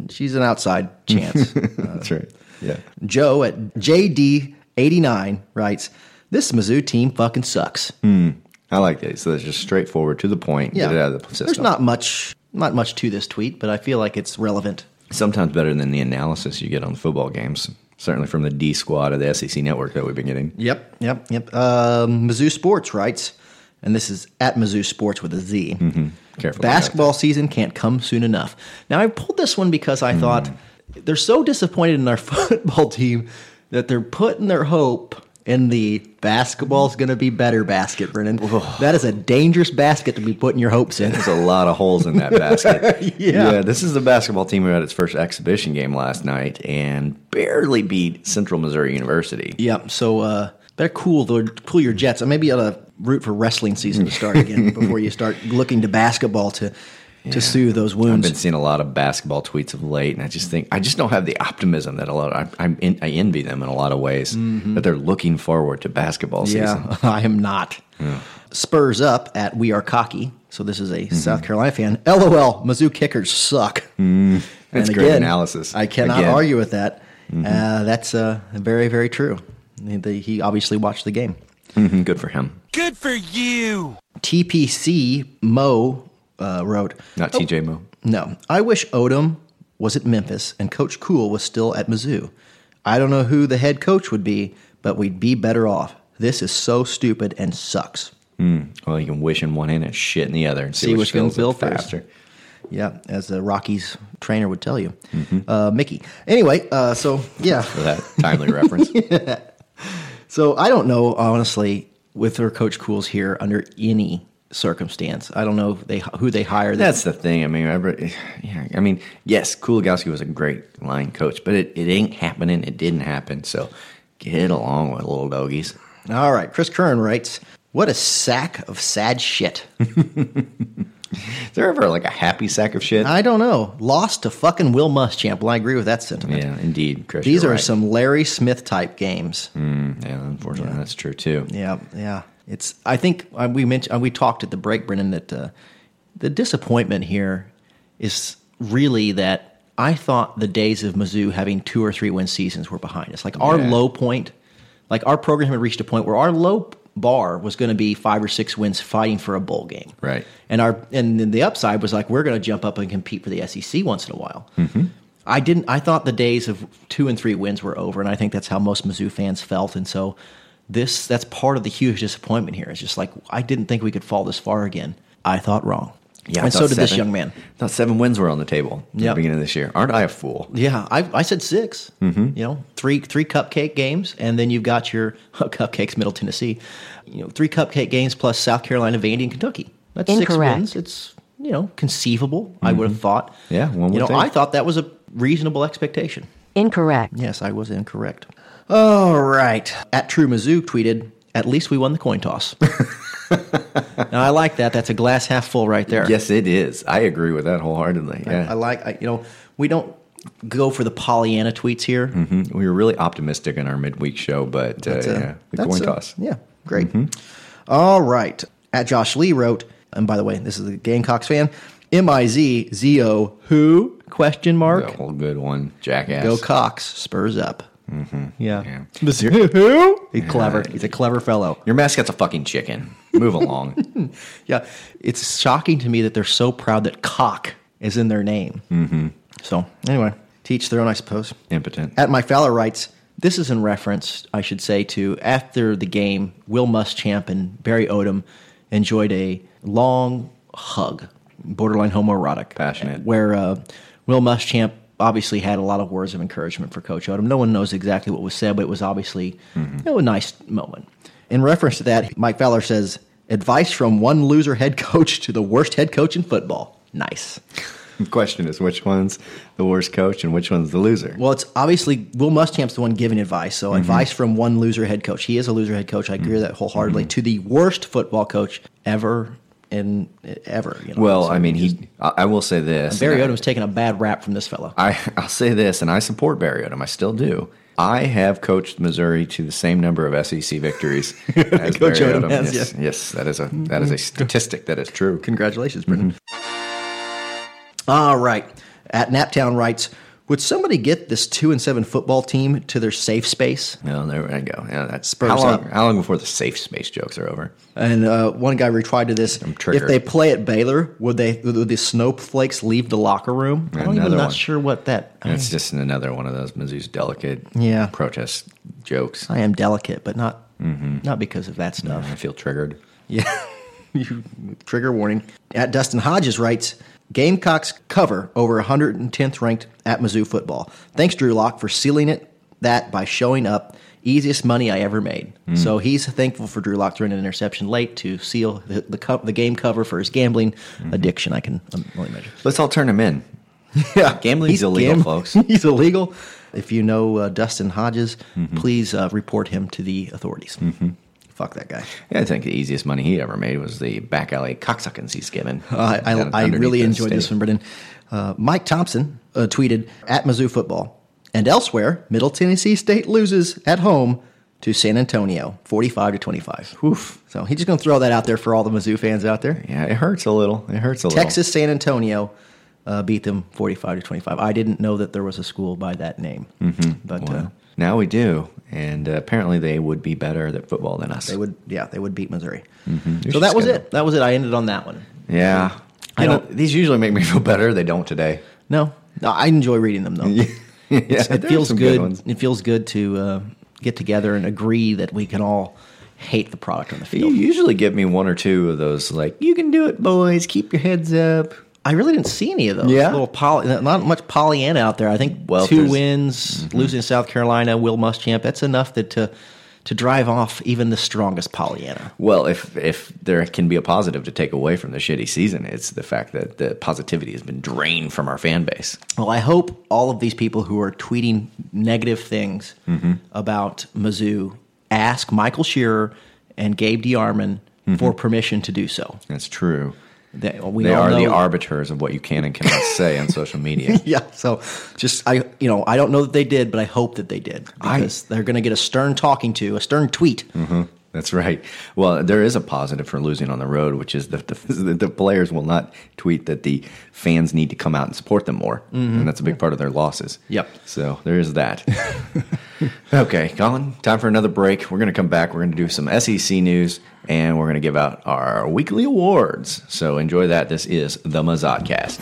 she's an outside chance. That's right. Yeah. Joe at JD89 writes, This Mizzou team fucking sucks. Hmm. I like that. So it's just straightforward to the point. Get it out of the system. There's not much not much to this tweet, but I feel like it's relevant. Sometimes better than the analysis you get on football games. Certainly from the D squad of the SEC network that we've been getting. Yep, yep, yep. Um, Mizzou Sports writes, and this is at Mizzou Sports with a Z. Mm-hmm. Careful. Basketball season can't come soon enough. Now, I pulled this one because I thought they're so disappointed in our football team that they're putting their hope in the basketball's going to be better basket, Brennan. that is a dangerous basket to be putting your hopes in. There's a lot of holes in that basket. Yeah. This is the basketball team who had its first exhibition game last night and barely beat Central Missouri University. Yeah, so uh, better cool the cool your jets. I maybe you ought to root for wrestling season to start again before you start looking to basketball to to soothe those wounds. I've been seeing a lot of basketball tweets of late, and I just think I just don't have the optimism that a lot. Of, I, I'm in, I envy them in a lot of ways that they're looking forward to basketball season. Yeah, I am not. Spurs up at We Are Cocky. So this is a Mm-hmm. South Carolina fan. LOL, Mizzou kickers suck. That's And great analysis. I cannot Again. argue with that. Uh, that's uh, very, very true. He, he obviously watched the game. Mhm, Good for him. Good for you. TPC Mo uh, wrote, Not TJ Moe. No. I wish Odom was at Memphis and Coach Cool was still at Mizzou. I don't know who the head coach would be, but we'd be better off. This is so stupid and sucks. Mm. Well, you can wish in one hand and shit in the other, and see, See which can fills fill faster. Yeah, as the Rockies trainer would tell you, uh, Mickey. Anyway, uh, so yeah, For that timely reference. so I don't know honestly with their Coach Cool's here under any circumstance. I don't know if they who they hire. That's the thing. I mean, every, yeah, I mean, yes, Kuligowski was a great line coach, but it, it ain't happening. It didn't happen. So get along with little doggies. All right, Chris Curran writes, "What a sack of sad shit." Is there ever like a happy sack of shit? I don't know. Lost to fucking Will Muschamp. Well, I agree with that sentiment. yeah, indeed, Chris. These are right. some Larry Smith type games. Mm, yeah, unfortunately, that's true too. Yeah, yeah. It's. I think uh, we mentioned uh, we talked at the break, Brennan, that uh, the disappointment here is really that I thought the days of Mizzou having two or three win seasons were behind us. Like our Yeah. low point, like our program had reached a point where our low bar was going to be five or six wins fighting for a bowl game. Right. And our and then the upside was like we're going to jump up and compete for the SEC once in a while. Mm-hmm. I didn't. I thought the days of two and three wins were over, and I think that's how most Mizzou fans felt. And so, this that's part of the huge disappointment here. It's just like I didn't think we could fall this far again. I thought wrong. Yeah, and so thought did this young man. Thought seven wins were on the table at Yep. the beginning of this year. Aren't I a fool? Yeah, I, I said 6 Mhm. You know, three three cupcake games, and then you've got your cupcakes, Middle Tennessee. You know, three cupcake games plus South Carolina, Vandy, and Kentucky. That's six Incorrect. wins. It's you know conceivable. I would have thought. Mm-hmm. Yeah, one would you know, think. I thought that was a reasonable expectation. Incorrect. Yes, I was incorrect. All right. At True Mizzou tweeted, at least we won the coin toss. now, I like that. That's a glass half full right there. Yes, it is. I agree with that wholeheartedly. I, Yeah. I like, I, you know, we don't go for the Pollyanna tweets here. hmm We were really optimistic in our midweek show, but uh, a- yeah, the coin a- toss. Yeah, great. All right. At Josh Lee wrote, and by the way, this is a Gamecocks fan. M I Z Z O who question mark The whole good one, jackass. go Cocks Spurs up. Mm-hmm. Yeah. Who? He's clever. He's a clever fellow. Your mascot's a fucking chicken. Move along. Yeah, it's shocking to me that they're so proud that cock is in their name. mm-hmm. So anyway, teach their own, I suppose. Impotent. At my Fowler writes, this is in reference, I should say, to after the game, Will Muschamp and Barry Odom enjoyed a long hug, borderline homoerotic, Passionate. where uh, Will Muschamp obviously had a lot of words of encouragement for Coach Odom. No one knows exactly what was said, but it was obviously Mm-hmm. you know, a nice moment. In reference to that, Mike Fowler says, advice from one loser head coach to the worst head coach in football. Nice. The question is which one's the worst coach and which one's the loser? Well, it's obviously Will Muschamp's the one giving advice. So, Mm-hmm. advice from one loser head coach. He is a loser head coach. I agree with that wholeheartedly. Mm-hmm. To the worst football coach ever in ever. You know, well, So I mean, just- he. I, I will say this. Barry I- Odom's taking a bad rap from this fellow. I, I'll say this, and I support Barry Odom. I still do. I have coached Missouri to the same number of SEC victories as Coach Barry Odom Odom. has, yes, yeah. yes, that is a that is a mm-hmm. statistic that is true. Congratulations, mm-hmm. Brendan. All right. At Naptown writes, would somebody get this two and seven football team to their safe space? Well, there I go. Yeah, that's Spurs how long, up. how long before the safe space jokes are over? And uh, one guy replied to this: triggered. If they play at Baylor, would they? Would the snowflakes leave the locker room? I'm Another not one. sure what that. I, It's just another one of those Mizzou's delicate Yeah. protest jokes. I am delicate, but not Mhm. not because of that stuff. I feel triggered. Yeah. You- Trigger warning. At Dustin Hodges writes, Gamecocks cover over 110th ranked at Mizzou football. Thanks, Drew Lock, for sealing it that by showing up easiest money I ever made. Mm. So he's thankful for Drew Lock throwing an interception late to seal the the, co- the game cover for his gambling Mm-hmm. addiction. I can um, only imagine. Let's all turn him in. Yeah, Gambling's He's illegal, gam- folks. He's illegal. If you know uh, Dustin Hodges, Mm-hmm. please uh, report him to the authorities. Fuck that guy. Yeah, I think the easiest money he ever made was the back alley cocksuckings he's given. Uh, I, I, I really enjoyed this state. one, Brendan. Uh, Mike Thompson uh, tweeted at Mizzou football and elsewhere. Middle Tennessee State loses at home to San Antonio, forty-five to twenty-five. Oof. So he's just going to throw that out there for all the Mizzou fans out there. Yeah, it hurts a little. It hurts a little. Texas San Antonio uh, beat them forty-five to twenty-five. I didn't know that there was a school by that name, mm-hmm. but uh, Well, now we do, and uh, apparently they would be better at football than us. they would. Yeah, they would beat Missouri. Mhm. So that was it. That was it. I ended on that one. Yeah, I I don't- don't. These usually make me feel better. They don't today. No, no I enjoy reading them though. yeah, it feels good. ones. it feels good to uh, get together and agree that we can all hate the product on the field. You usually give me one or two of those, like "You can do it, boys. Keep your heads up." I really didn't see any of those. Yeah? little poly, not much Pollyanna out there. I think Well, two wins, losing South Carolina, Will Muschamp. That's enough that to to drive off even the strongest Pollyanna. Well, if if there can be a positive to take away from the shitty season, it's the fact that the positivity has been drained from our fan base. Well, I hope all of these people who are tweeting negative things Mm-hmm. about Mizzou ask Michael Scherer and Gabe DeArmond for permission to do so. That's true. They, they are the arbiters of what you can and cannot say on social media. yeah. So just I you know I don't know that they did, but I hope that they did I- because they're going to get a stern talking to, a stern tweet. hmm That's right. Well, there is a positive for losing on the road, which is that the, the players will not tweet that the fans need to come out and support them more, Mhm. and that's a big part of their losses. Yep. So there is that. okay, Colin, time for another break. We're going to come back. We're going to do some SEC news, and we're going to give out our weekly awards. So enjoy that. This is the Mazodcast.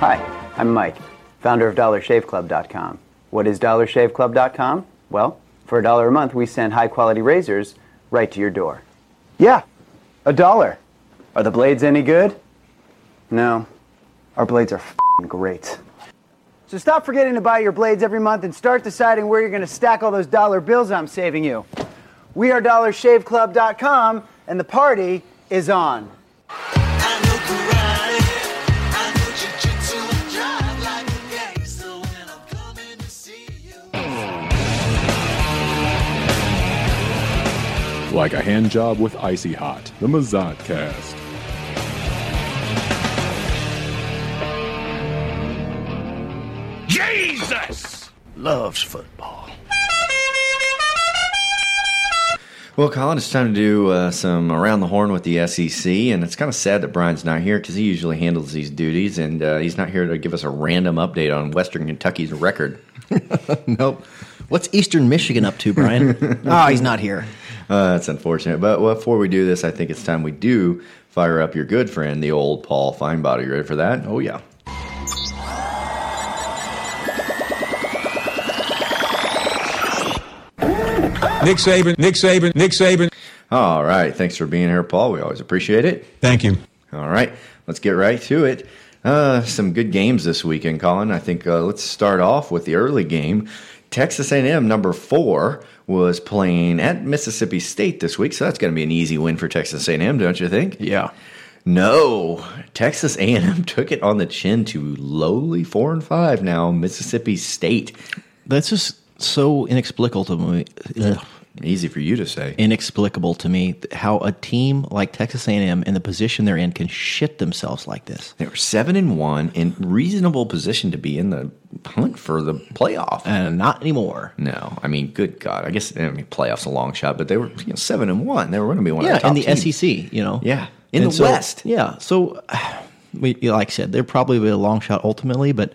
Hi, I'm Mike, founder of DollarShaveClub.com. What is DollarShaveClub.com? Well, for a dollar a month, we send high quality razors right to your door. Yeah, a dollar. Are the blades any good? No, our blades are great. So stop forgetting to buy your blades every month and start deciding where you're going to stack all those dollar bills I'm saving you. We are DollarShaveClub.com, and the party is on. Like a hand job with Icy Hot, the Mazat cast. Jesus! Loves football. Well, Colin, it's time to do uh, some around the horn with the SEC, and it's kind of sad that Brian's not here because he usually handles these duties, and uh, he's not here to give us a random update on Western Kentucky's record. nope. What's Eastern Michigan up to, Brian? oh, he's not here. Uh, that's unfortunate. But before we do this, I think it's time we do fire up your good friend, the old Paul Finebaum. You ready for that? Oh, yeah. Nick Saban, Nick Saban, Nick Saban. All right. Thanks for being here, Paul. We always appreciate it. Thank you. All right. Let's get right to it. Uh, some good games this weekend, Colin. I think uh, let's start off with the early game. Texas A&M number four was playing at Mississippi State this week, so that's going to be an easy win for Texas A&M, don't you think? Yeah. No, Texas A&M took it on the chin to lowly four and five now. Mississippi State. That's just so inexplicable to me. Ugh. Easy for you to say. Inexplicable to me how a team like Texas A&M in the position they're in can shit themselves like this. They were seven and one in reasonable position to be in the hunt for the playoff. And not anymore. No, I mean, good God, I guess I mean playoffs a long shot, but they were you know, seven and one. They were going to be one yeah, of the top in the teams. SEC, you know. Yeah, in And the so- West. Yeah, so we, like I said, they're probably a long shot ultimately, but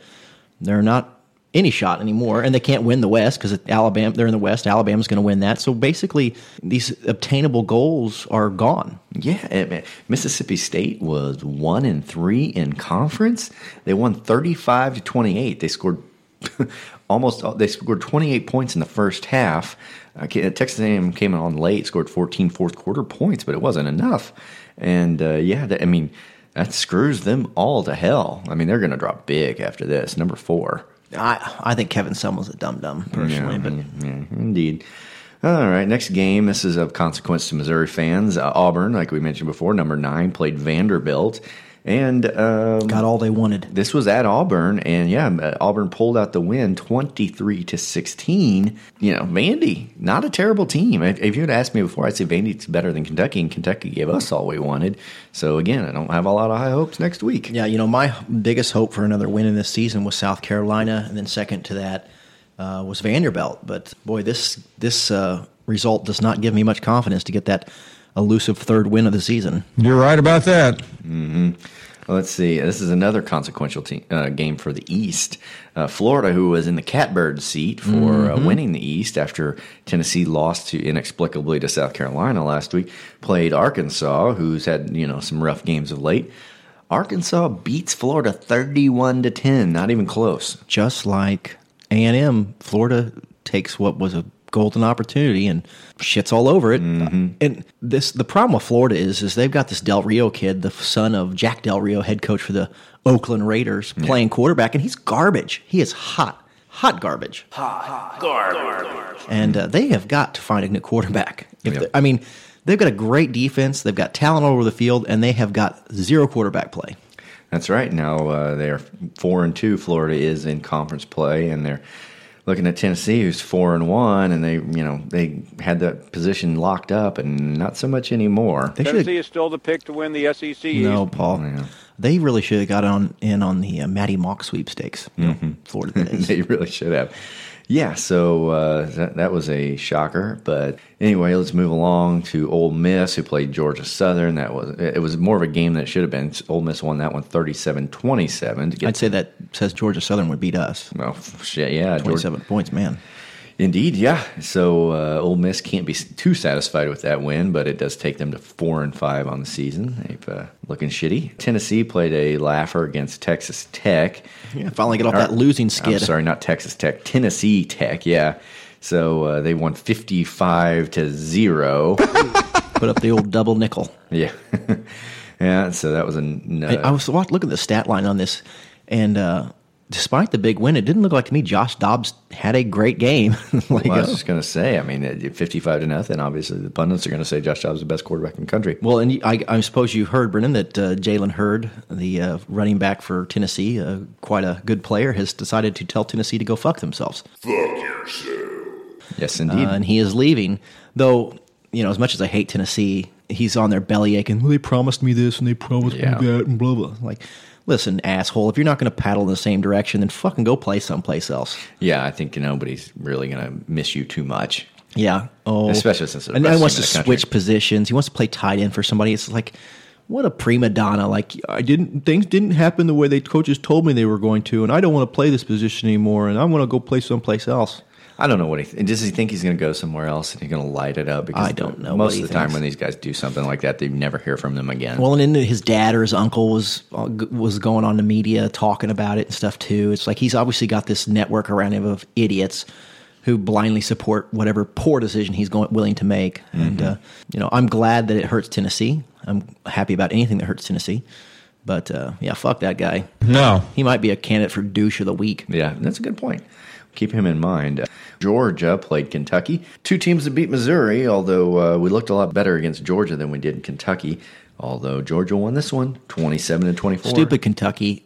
they're not any shot anymore, and they can't win the West because Alabama. They're in the West. Alabama's going to win that. So basically, these obtainable goals are gone. Yeah, Mississippi State was one and three in conference. They won thirty-five to twenty-eight. They scored almost. They scored twenty-eight points in the first half. Uh, Texas A&M came on late, scored 14 fourth quarter points, but it wasn't enough. And uh, yeah, that, I mean, that screws them all to hell. I mean, they're going to drop big after this. Number four. I I think Kevin Sumlin's a dum dum personally, Yeah, but yeah, indeed. All right, next game. This is of consequence to Missouri fans. Uh, Auburn, like we mentioned before, number nine, played Vanderbilt. And um, got all they wanted. This was at Auburn, and yeah, uh, Auburn pulled out the win, twenty-three to sixteen. You know, Vandy, not a terrible team. If, if you had asked me before, I'd say Vandy's better than Kentucky, and Kentucky gave us all we wanted. So again, I don't have a lot of high hopes next week. Yeah, you know, my biggest hope for another win in this season was South Carolina, and then second to that uh, was Vanderbilt. But boy, this this uh, result does not give me much confidence to get that elusive third win of the season. You're right about that. hmm let's see. This is another consequential te- uh, game for the East. Uh, Florida, who was in the catbird seat for uh, Mhm. winning the East after Tennessee lost to inexplicably to South Carolina last week, played Arkansas, who's had you know some rough games of late. Arkansas beats Florida thirty-one to ten, not even close. Just like A and M, Florida takes what was a golden opportunity and shits all over it. And this the problem with Florida is is they've got this Del Rio kid, the son of Jack Del Rio, head coach for the Oakland Raiders, playing quarterback, and he's garbage. He is hot, hot garbage. Hot Garbage. And uh, they have got to find a new quarterback. If they- I mean, they've got a great defense, they've got talent all over the field, and they have got zero quarterback play. That's right. Now uh, they are four and two. Florida is in conference play, and they're looking at Tennessee, who's four and one, and they, you know, they had that position locked up, and not so much anymore. They Tennessee is still the pick to win the SEC. No, East. Paul. They really should have got on in on the uh, Maty Mauk sweepstakes. You know, Florida they really should have. Yeah, so uh, that, that was a shocker. But anyway, let's move along to Ole Miss, who played Georgia Southern. That was it was more of a game than it should have been. Ole Miss won that one 37-27 I'd say that says Georgia Southern would beat us. Well, shit, yeah, Georgia- twenty-seven points, man. Indeed, yeah. So uh, Ole Miss can't be too satisfied with that win, but it does take them to four and five on the season. They've uh, looking shitty. Tennessee played a laugher against Texas Tech. Yeah, finally get off Or- that losing I'm skid. sorry, not Texas Tech, Tennessee Tech. Yeah. So uh, they won fifty-five to zero. Put up the old double nickel. yeah, yeah. So that was a. n- I, I was wa- looking at the stat line on this, and uh, despite the big win, it didn't look like to me Josh Dobbs had a great game. like, well, I was uh, just going to say. I mean, fifty-five to nothing. Obviously, the pundits are going to say Josh Dobbs is the best quarterback in the country. Well, and I, I suppose you heard, Brennan, that uh, Jalen Hurd, the uh, running back for Tennessee, uh, quite a good player, has decided to tell Tennessee to go fuck themselves. Fuck yourself. Yes, indeed. Uh, and he is leaving. Though, you know, as much as I hate Tennessee, he's on their belly aching. Well, they promised me this and they promised Yeah. me that and blah, blah. Like, listen, asshole, if you're not going to paddle in the same direction, then fucking go play someplace else. Yeah, I think nobody's really going to miss you too much. Yeah. Oh, Especially since and then he wants to in the country. switch positions. He wants to play tight end for somebody. It's like, what a prima donna! Like I didn't things didn't happen the way the coaches told me they were going to, and I don't want to play this position anymore, and I want to go play someplace else. I don't know what he th- does. He think he's going to go somewhere else and he's going to light it up? Because I don't know Most of the time, when these guys do something like that, they never hear from them again. Well, and then his dad or his uncle was uh, was going on the media talking about it and stuff too. It's like he's obviously got this network around him of idiots who blindly support whatever poor decision he's going willing to make. And Mm-hmm. uh, you know, I'm glad that it hurts Tennessee. I'm happy about anything that hurts Tennessee. But uh, yeah, fuck that guy. No. He might be a candidate for douche of the week. Yeah, that's a good point. Keep him in mind. Georgia played Kentucky. Two teams that beat Missouri, although uh, we looked a lot better against Georgia than we did in Kentucky. Although Georgia won this one 27 to 24. Stupid Kentucky.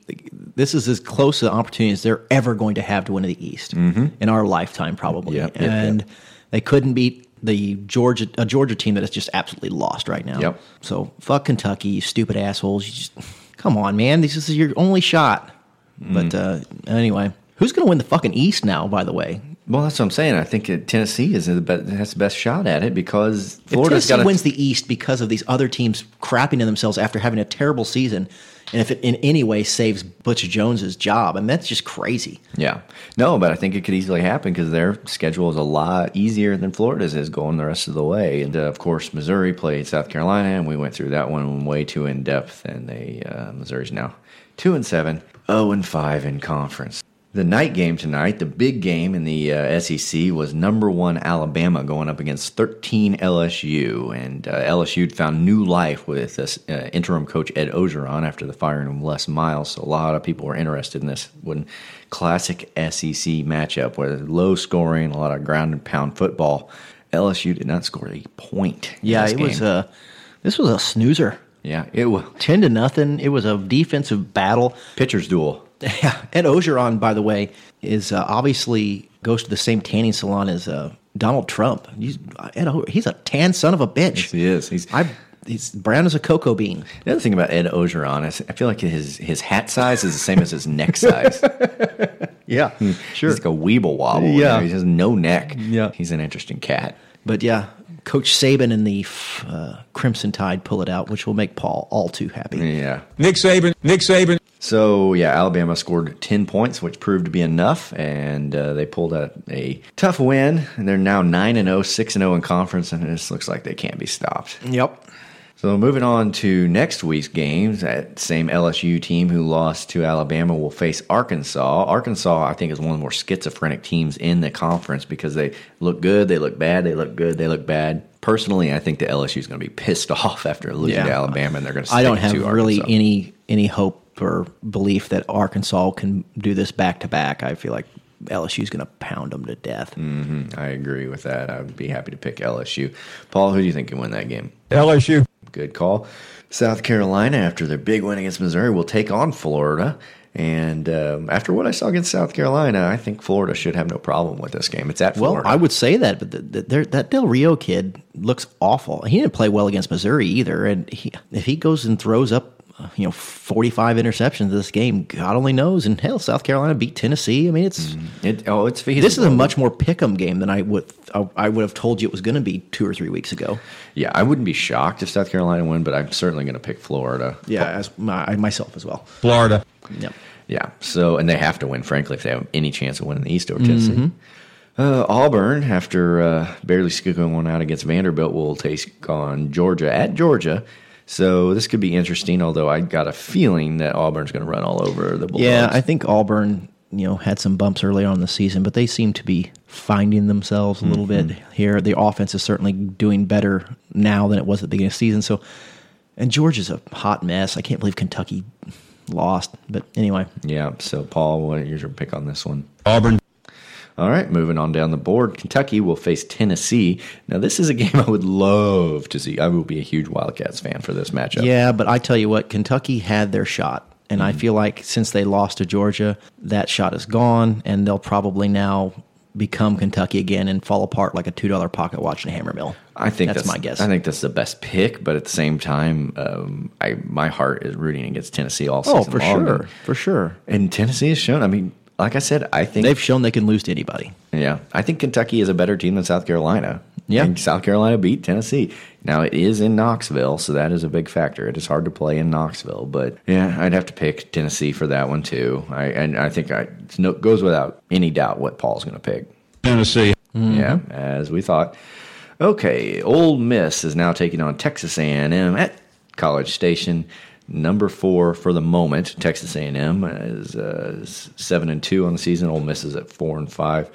This is as close an opportunity as they're ever going to have to win the East in our lifetime, probably. Yep, yep, and they couldn't beat the Georgia a Georgia team that is just absolutely lost right now. Yep. So fuck Kentucky, you stupid assholes. You just come on, man. This is your only shot. But uh, anyway, who's going to win the fucking East now? By the way, Well, that's what I'm saying. I think Tennessee is the best, has the best shot at it because if Tennessee got wins the East because of these other teams crapping in themselves after having a terrible season, and if it in any way saves Butch Jones's job, I mean that's just crazy. Yeah. No, but I think it could easily happen because their schedule is a lot easier than Florida's is going the rest of the way. And uh, of course, Missouri played South Carolina, and we went through that one way too in depth. And they uh, Missouri's now two and seven, zero and five in conference. The night game tonight, the big game in the uh, SEC was number one Alabama going up against 13 LSU. And uh, LSU found new life with this uh, interim coach Ed Orgeron after the firing of Les Miles. So a lot of people were interested in this one classic SEC matchup where low scoring, a lot of ground and pound football. LSU did not score a point. Yeah, this it was a this was a snoozer. yeah, it was Ten to nothing. It was a defensive battle. pitcher's duel. Yeah, Ed Orgeron, by the way, is uh, obviously goes to the same tanning salon as uh, Donald Trump. He's Ed, O- he's a tan son of a bitch. He is. He's I. He's brown as a cocoa bean. The other thing about Ed Orgeron is I feel like his his hat size is the same as his neck size. Yeah, sure. He's like a weeble wobble. Yeah. he has no neck. Yeah. He's an interesting cat. But yeah, Coach Saban and the uh, Crimson Tide pull it out, which will make Paul all too happy. Yeah. Nick Saban, Nick Saban. So yeah, Alabama scored ten points, which proved to be enough, and uh, they pulled out a tough win. And they're now nine and 0, 6 and zero in conference, and this looks like they can't be stopped. Yep. So moving on to next week's games, that same LSU team who lost to Alabama will face Arkansas. Arkansas, I think, is one of the more schizophrenic teams in the conference because they look good, they look bad, they look good, they look bad. Personally, I think the LSU is going to be pissed off after losing to Alabama, and they're going to. I don't have to really any any hope or belief that Arkansas can do this back to back. I feel like LSU is going to pound them to death. hmm I agree with that. I would be happy to pick LSU. Paul, who do you think can win that game? LSU. Good call. South Carolina, after their big win against Missouri, will take on Florida. And um, after what I saw against South Carolina, I think Florida should have no problem with this game. It's at Well, Florida. I would say that, but the, the, that Del Rio kid looks awful. He didn't play well against Missouri either, and he, if he goes and throws up, you know, forty-five interceptions this game, God only knows. And hell, South Carolina beat Tennessee. I mean, it's It, oh, it's feasible. this is a much more pick'em game than I would I, I would have told you it was going to be two or three weeks ago. Yeah, I wouldn't be shocked if South Carolina win, but I'm certainly going to pick Florida. Yeah, as my, myself as well. Florida. Yep. Yeah. So, and they have to win, frankly, if they have any chance of winning the East over Mm-hmm. Tennessee. Uh, Auburn, after uh, barely squeaking one out against Vanderbilt, will take on Georgia at Georgia. So this could be interesting. Although I got a feeling that Auburn's going to run all over the Bulldogs. Yeah, I think Auburn, you know, had some bumps early on in the season, but they seem to be finding themselves a little bit mm-hmm. here. The offense is certainly doing better now than it was at the beginning of the season. So, and Georgia's a hot mess. I can't believe Kentucky lost, but anyway, Yeah. So, Paul, what is your pick on this one? Auburn. All right, moving on down the board. Kentucky will face Tennessee. Now, this is a game I would love to see. I will be a huge Wildcats fan for this matchup. yeah. But I tell you what, Kentucky had their shot, and Mm-hmm. I feel like since they lost to Georgia, that shot is gone, and they'll probably now become Kentucky again and fall apart like a two dollar pocket watch in a hammer mill. I think that's, that's, my guess. I think that's the best pick, but at the same time, um, I my heart is rooting against Tennessee all season. oh, for long. sure, for sure. And Tennessee has shown. I mean, like I said, I think They've shown they can lose to anybody. Yeah, I think Kentucky is a better team than South Carolina. Yeah. And South Carolina beat Tennessee. Now it is in Knoxville, so that is a big factor. It is hard to play in Knoxville, but yeah, I'd have to pick Tennessee for that one too. I and I think I it's no, goes without any doubt what Paul's going to pick. Tennessee. Mm-hmm. Yeah, as we thought. Okay, Old Miss is now taking on Texas A&M at College Station. Number four for the moment. Texas A&M is uh, seven and two on the season. Old Miss is at four and five.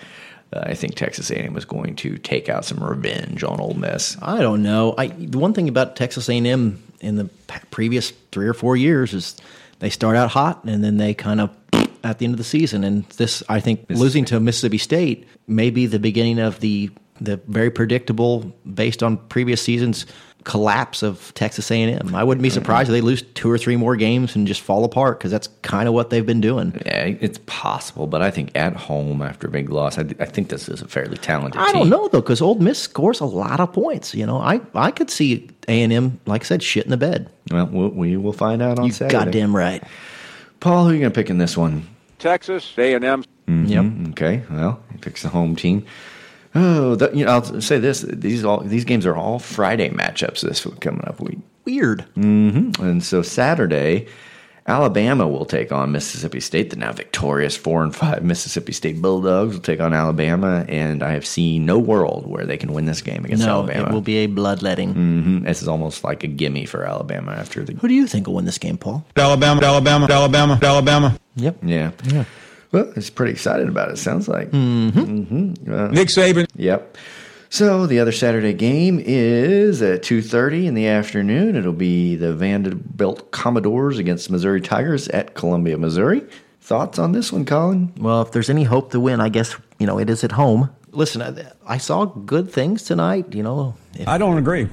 Uh, I think Texas A&M is going to take out some revenge on Old Miss. I don't know. I the one thing about Texas A&M in the previous three or four years is they start out hot and then they kind of at the end of the season. And this, I think, losing to Mississippi State may be the beginning of the the very predictable, based on previous seasons, collapse of Texas A&M. I wouldn't be surprised if they lose two or three more games and just fall apart because that's kind of what they've been doing. Yeah, it's possible, but I think at home after a big loss, I, I think this is a fairly talented I team. don't know though, because Old Miss scores a lot of points. You know, I I could see A and M, like I said, shit in the bed. Well, we we will find out on You Saturday. goddamn right. Paul, who are you going to pick in this one? Texas, A&M. Mm-hmm. Okay. Well, he picks the home team. Oh, the, you know, I'll say this: these all these games are all Friday matchups this week coming up week. Weird. hmm And so Saturday, Alabama will take on Mississippi State. The now victorious four and five Mississippi State Bulldogs will take on Alabama, and I have seen no world where they can win this game against no, Alabama. it will be a bloodletting. hmm This is almost like a gimme for Alabama after the Who do you think will win this game, Paul? Alabama, Alabama, Alabama, Alabama. Yep. Yeah. Yeah. Well, he's pretty excited about it. Sounds like. Mm-hmm. Uh, Nick Saban. Yep. So the other Saturday game is at two thirty in the afternoon. It'll be the Vanderbilt Commodores against Missouri Tigers at Columbia, Missouri. Thoughts on this one, Colin? Well, if there's any hope to win, I guess you know it is at home. Listen, I, I saw good things tonight. You know, if, I don't agree.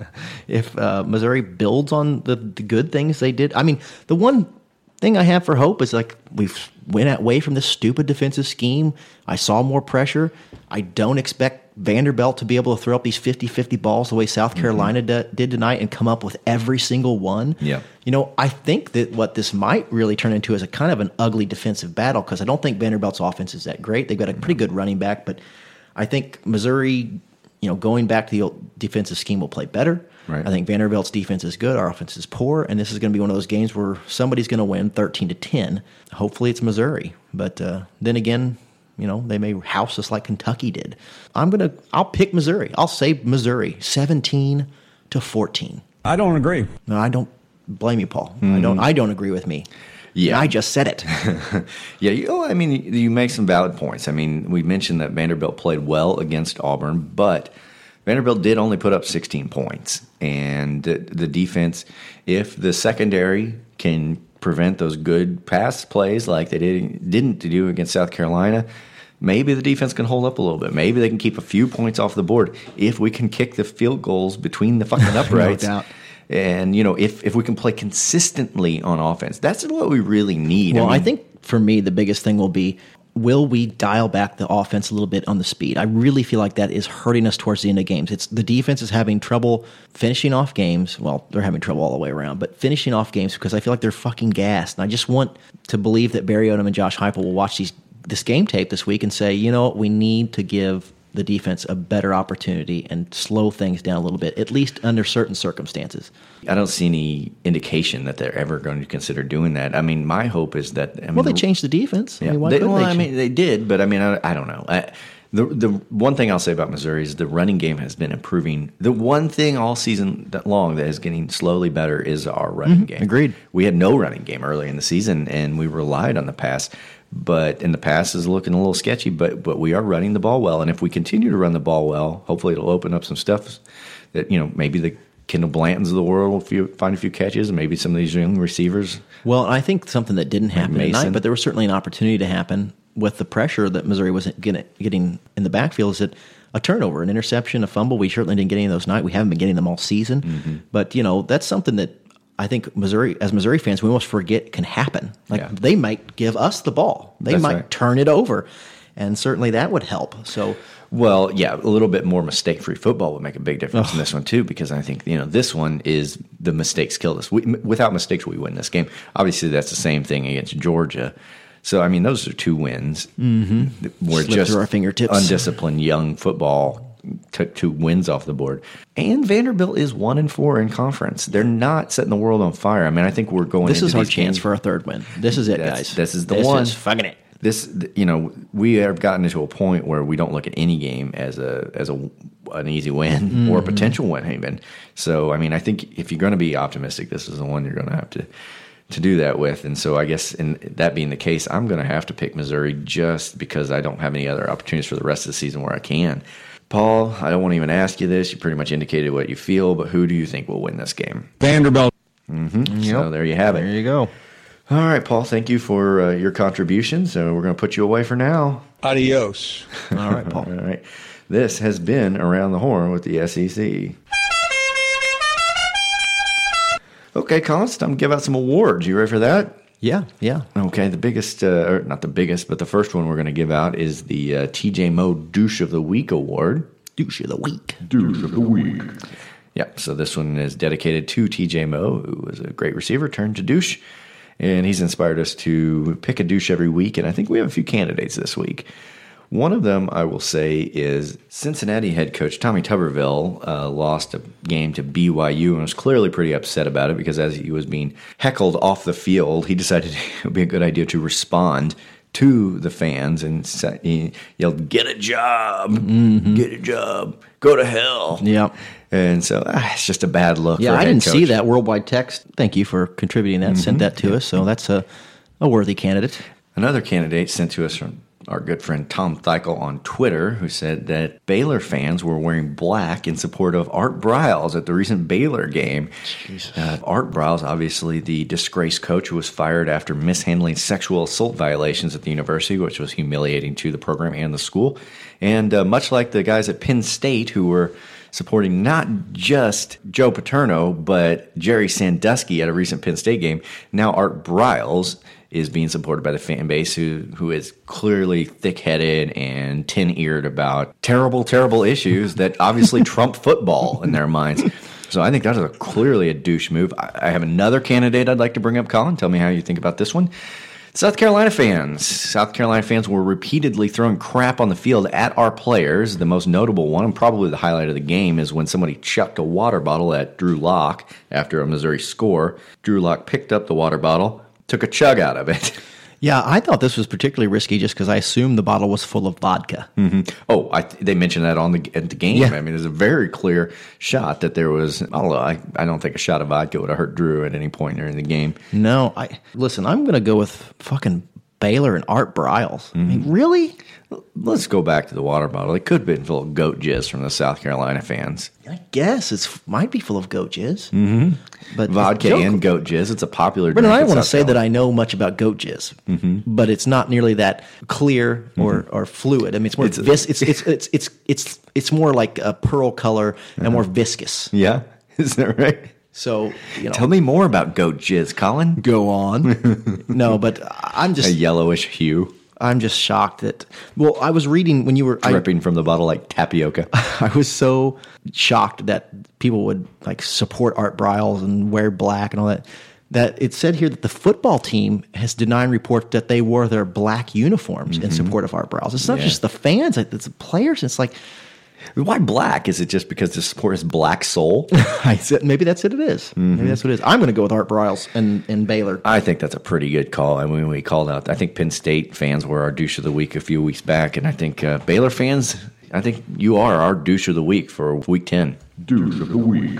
if uh, Missouri builds on the, the good things they did, I mean, the one thing I have for hope is like we've went away from this stupid defensive scheme. I saw more pressure. I don't expect Vanderbilt to be able to throw up these 50-50 balls the way South mm-hmm. Carolina d- did tonight and come up with every single one. Yeah. You know, I think that what this might really turn into is a kind of an ugly defensive battle because I don't think Vanderbilt's offense is that great. They've got a pretty good running back, but I think Missouri, you know, going back to the old defensive scheme will play better. Right. I think Vanderbilt's defense is good, our offense is poor, and this is going to be one of those games where somebody's going to win 13 to 10. Hopefully it's Missouri, but uh, then again, you know, they may house us like Kentucky did. I'm going to I'll pick Missouri. I'll say Missouri 17 to 14. I don't agree. No, I don't blame you, Paul. I don't I don't agree with me. Yeah. I just said it. Yeah, you, oh, I mean, you- you make some valid points. I mean, we mentioned that Vanderbilt played well against Auburn, but Vanderbilt did only put up 16 points. And the, the defense, if the secondary can prevent those good pass plays like they did, didn't do against South Carolina, maybe the defense can hold up a little bit. Maybe they can keep a few points off the board if we can kick the field goals between the fucking uprights. doubt. And you know, if if we can play consistently on offense, that's what we really need. Well, I, mean, think for me, the biggest thing will be will we dial back the offense a little bit on the speed? I really feel like that is hurting us towards the end of games. It's the defense is having trouble finishing off games. Well, they're having trouble all the way around, but finishing off games because I feel like they're fucking gassed. And I just want to believe that Barry Odom and Josh Heupel will watch these this game tape this week and say, you know what, we need to give the defense a better opportunity and slow things down a little bit, at least under certain circumstances. I don't see any indication that they're ever going to consider doing that. I mean, my hope is that. I mean, well, they changed the defense. I Yeah, mean, why they, well, they I mean, they did, but I mean, I, I don't know. I, the the one thing I'll say about Missouri is the running game has been improving. The one thing all season long that is getting slowly better is our running Mhm, game. agreed. We had no running game early in the season, and we relied on the pass. But in the past is looking a little sketchy. But but we are running the ball well, and if we continue to run the ball well, hopefully it'll open up some stuff that you know maybe the Kendall Blantons of the world will few, find a few catches, and maybe some of these young receivers. Well, I think something that didn't happen Mason. tonight, but there was certainly an opportunity to happen with the pressure that Missouri was getting, getting in the backfield. Is that a turnover, an interception, a fumble? We certainly didn't get any of those tonight. We haven't been getting them all season, Mm-hmm. but you know that's something that I think Missouri, as Missouri fans, we almost forget can happen. Like Yeah. they might give us the ball, they That's might right. turn it over, and certainly that would help. So. Well, yeah, a little bit more mistake-free football would make a big difference in this one too, because I think you know this one is the mistakes killed us. We, without mistakes, we win this game. Obviously, that's the same thing against Georgia. So, I mean, those are two wins. Mhm. We're just through our fingertips. undisciplined young football took two wins off the board. And Vanderbilt is one and four in conference. They're not setting the world on fire. I mean, I think we're going. This is our chance games- for a third win. This is it, That's- guys. This is the This one. is fucking it. This, you know, we have gotten into a point where we don't look at any game as a as a an easy win mm-hmm. or a potential win even. So, I mean, I think if you're going to be optimistic, this is the one you're going to have to to do that with. And so, I guess, in that being the case, I'm going to have to pick Missouri just because I don't have any other opportunities for the rest of the season where I can. Paul, I don't want to even ask you this. You pretty much indicated what you feel, but who do you think will win this game? Vanderbilt. Mm-hmm. So there you have it. There you go. All right, Paul. Thank you for uh, your contributions. So we're going to put you away for now. Adios. All right, Paul. All right. This has been around the horn with the SEC. Okay, Colin, it's time to give out some awards. You ready for that? Yeah, yeah. Okay, the biggest, uh, or not the biggest, but the first one we're going to give out is the uh, TJ Moe Douche of the Week award. Douche of the Week. Douche of the Week. Yep. So this one is dedicated to TJ Moe, who was a great receiver turned to douche, and he's inspired us to pick a douche every week. And I think we have a few candidates this week. One of them, I will say, is Cincinnati head coach Tommy Tuberville uh, lost a game to BYU and was clearly pretty upset about it because as he was being heckled off the field, he decided it would be a good idea to respond to the fans and he yelled, "Get a job, get a job, go to hell." Yep. And so ah, it's just a bad look. Yeah, I didn't see that worldwide text. Thank you for contributing that. Sent Mhm. that to us. So that's a, a worthy candidate. Another candidate sent to us from our good friend Tom Theichel on Twitter, who said that Baylor fans were wearing black in support of Art Briles at the recent Baylor game. Uh, Art Briles, obviously the disgraced coach who was fired after mishandling sexual assault violations at the university, which was humiliating to the program and the school. And uh, much like the guys at Penn State who were supporting not just Joe Paterno, but Jerry Sandusky at a recent Penn State game, now Art Briles is being supported by the fan base who who is clearly thick headed and tin eared about terrible, terrible issues that obviously trump football in their minds. So I think that is a, clearly a douche move. I, I have another candidate I'd like to bring up, Colin. Tell me how you think about this one. South Carolina fans. South Carolina fans were repeatedly throwing crap on the field at our players. The most notable one, and probably the highlight of the game, is when somebody chucked a water bottle at Drew Lock after a Missouri score. Drew Lock picked up the water bottle, took a chug out of it. Yeah, I thought this was particularly risky just because I assumed the bottle was full of vodka. Mm-hmm. Oh, I, they mentioned that on the at the game. Yeah. I mean, there's a very clear shot that there was. Know. I, I don't think a shot of vodka would have hurt Drew at any point during the game. No, I listen. I'm going to go with fucking Baylor and Art Briles. I mean, really? Let's go back to the water bottle. It could have been full of goat jizz from the South Carolina fans. I guess it might be full of goat jizz. Mm-hmm. But vodka joke- and goat jizz. It's a popular. But drink I don't want to say that I know much about goat jizz, mm-hmm. but it's not nearly that clear or, mm-hmm. or fluid. I mean, it's more It's vis- it's, it's it's it's it's it's more like a pearl color and uh-huh. more viscous. Yeah, is that right? So you know, Tell me more about goat jizz, Colin. go on. no, but I'm just A yellowish hue I'm just shocked that. Well, I was reading when you were I, dripping from the bottle like tapioca. I was so shocked that people would like support Art Briles and wear black and all that. That it said here that the football team has denied reports that they wore their black uniforms in mm-hmm. support of Art Briles. It's not Yeah. just the fans; it's the players. It's like Why black? Is it just because the sport is black soul? I said, maybe that's it. it is. Maybe that's what it is. I'm going to go with Art Briles and, and Baylor. I think that's a pretty good call. I mean, we called out. I think Penn State fans were our douche of the week a few weeks back, and I think uh, Baylor fans. I think you are our douche of the week for week ten. Douche of the week.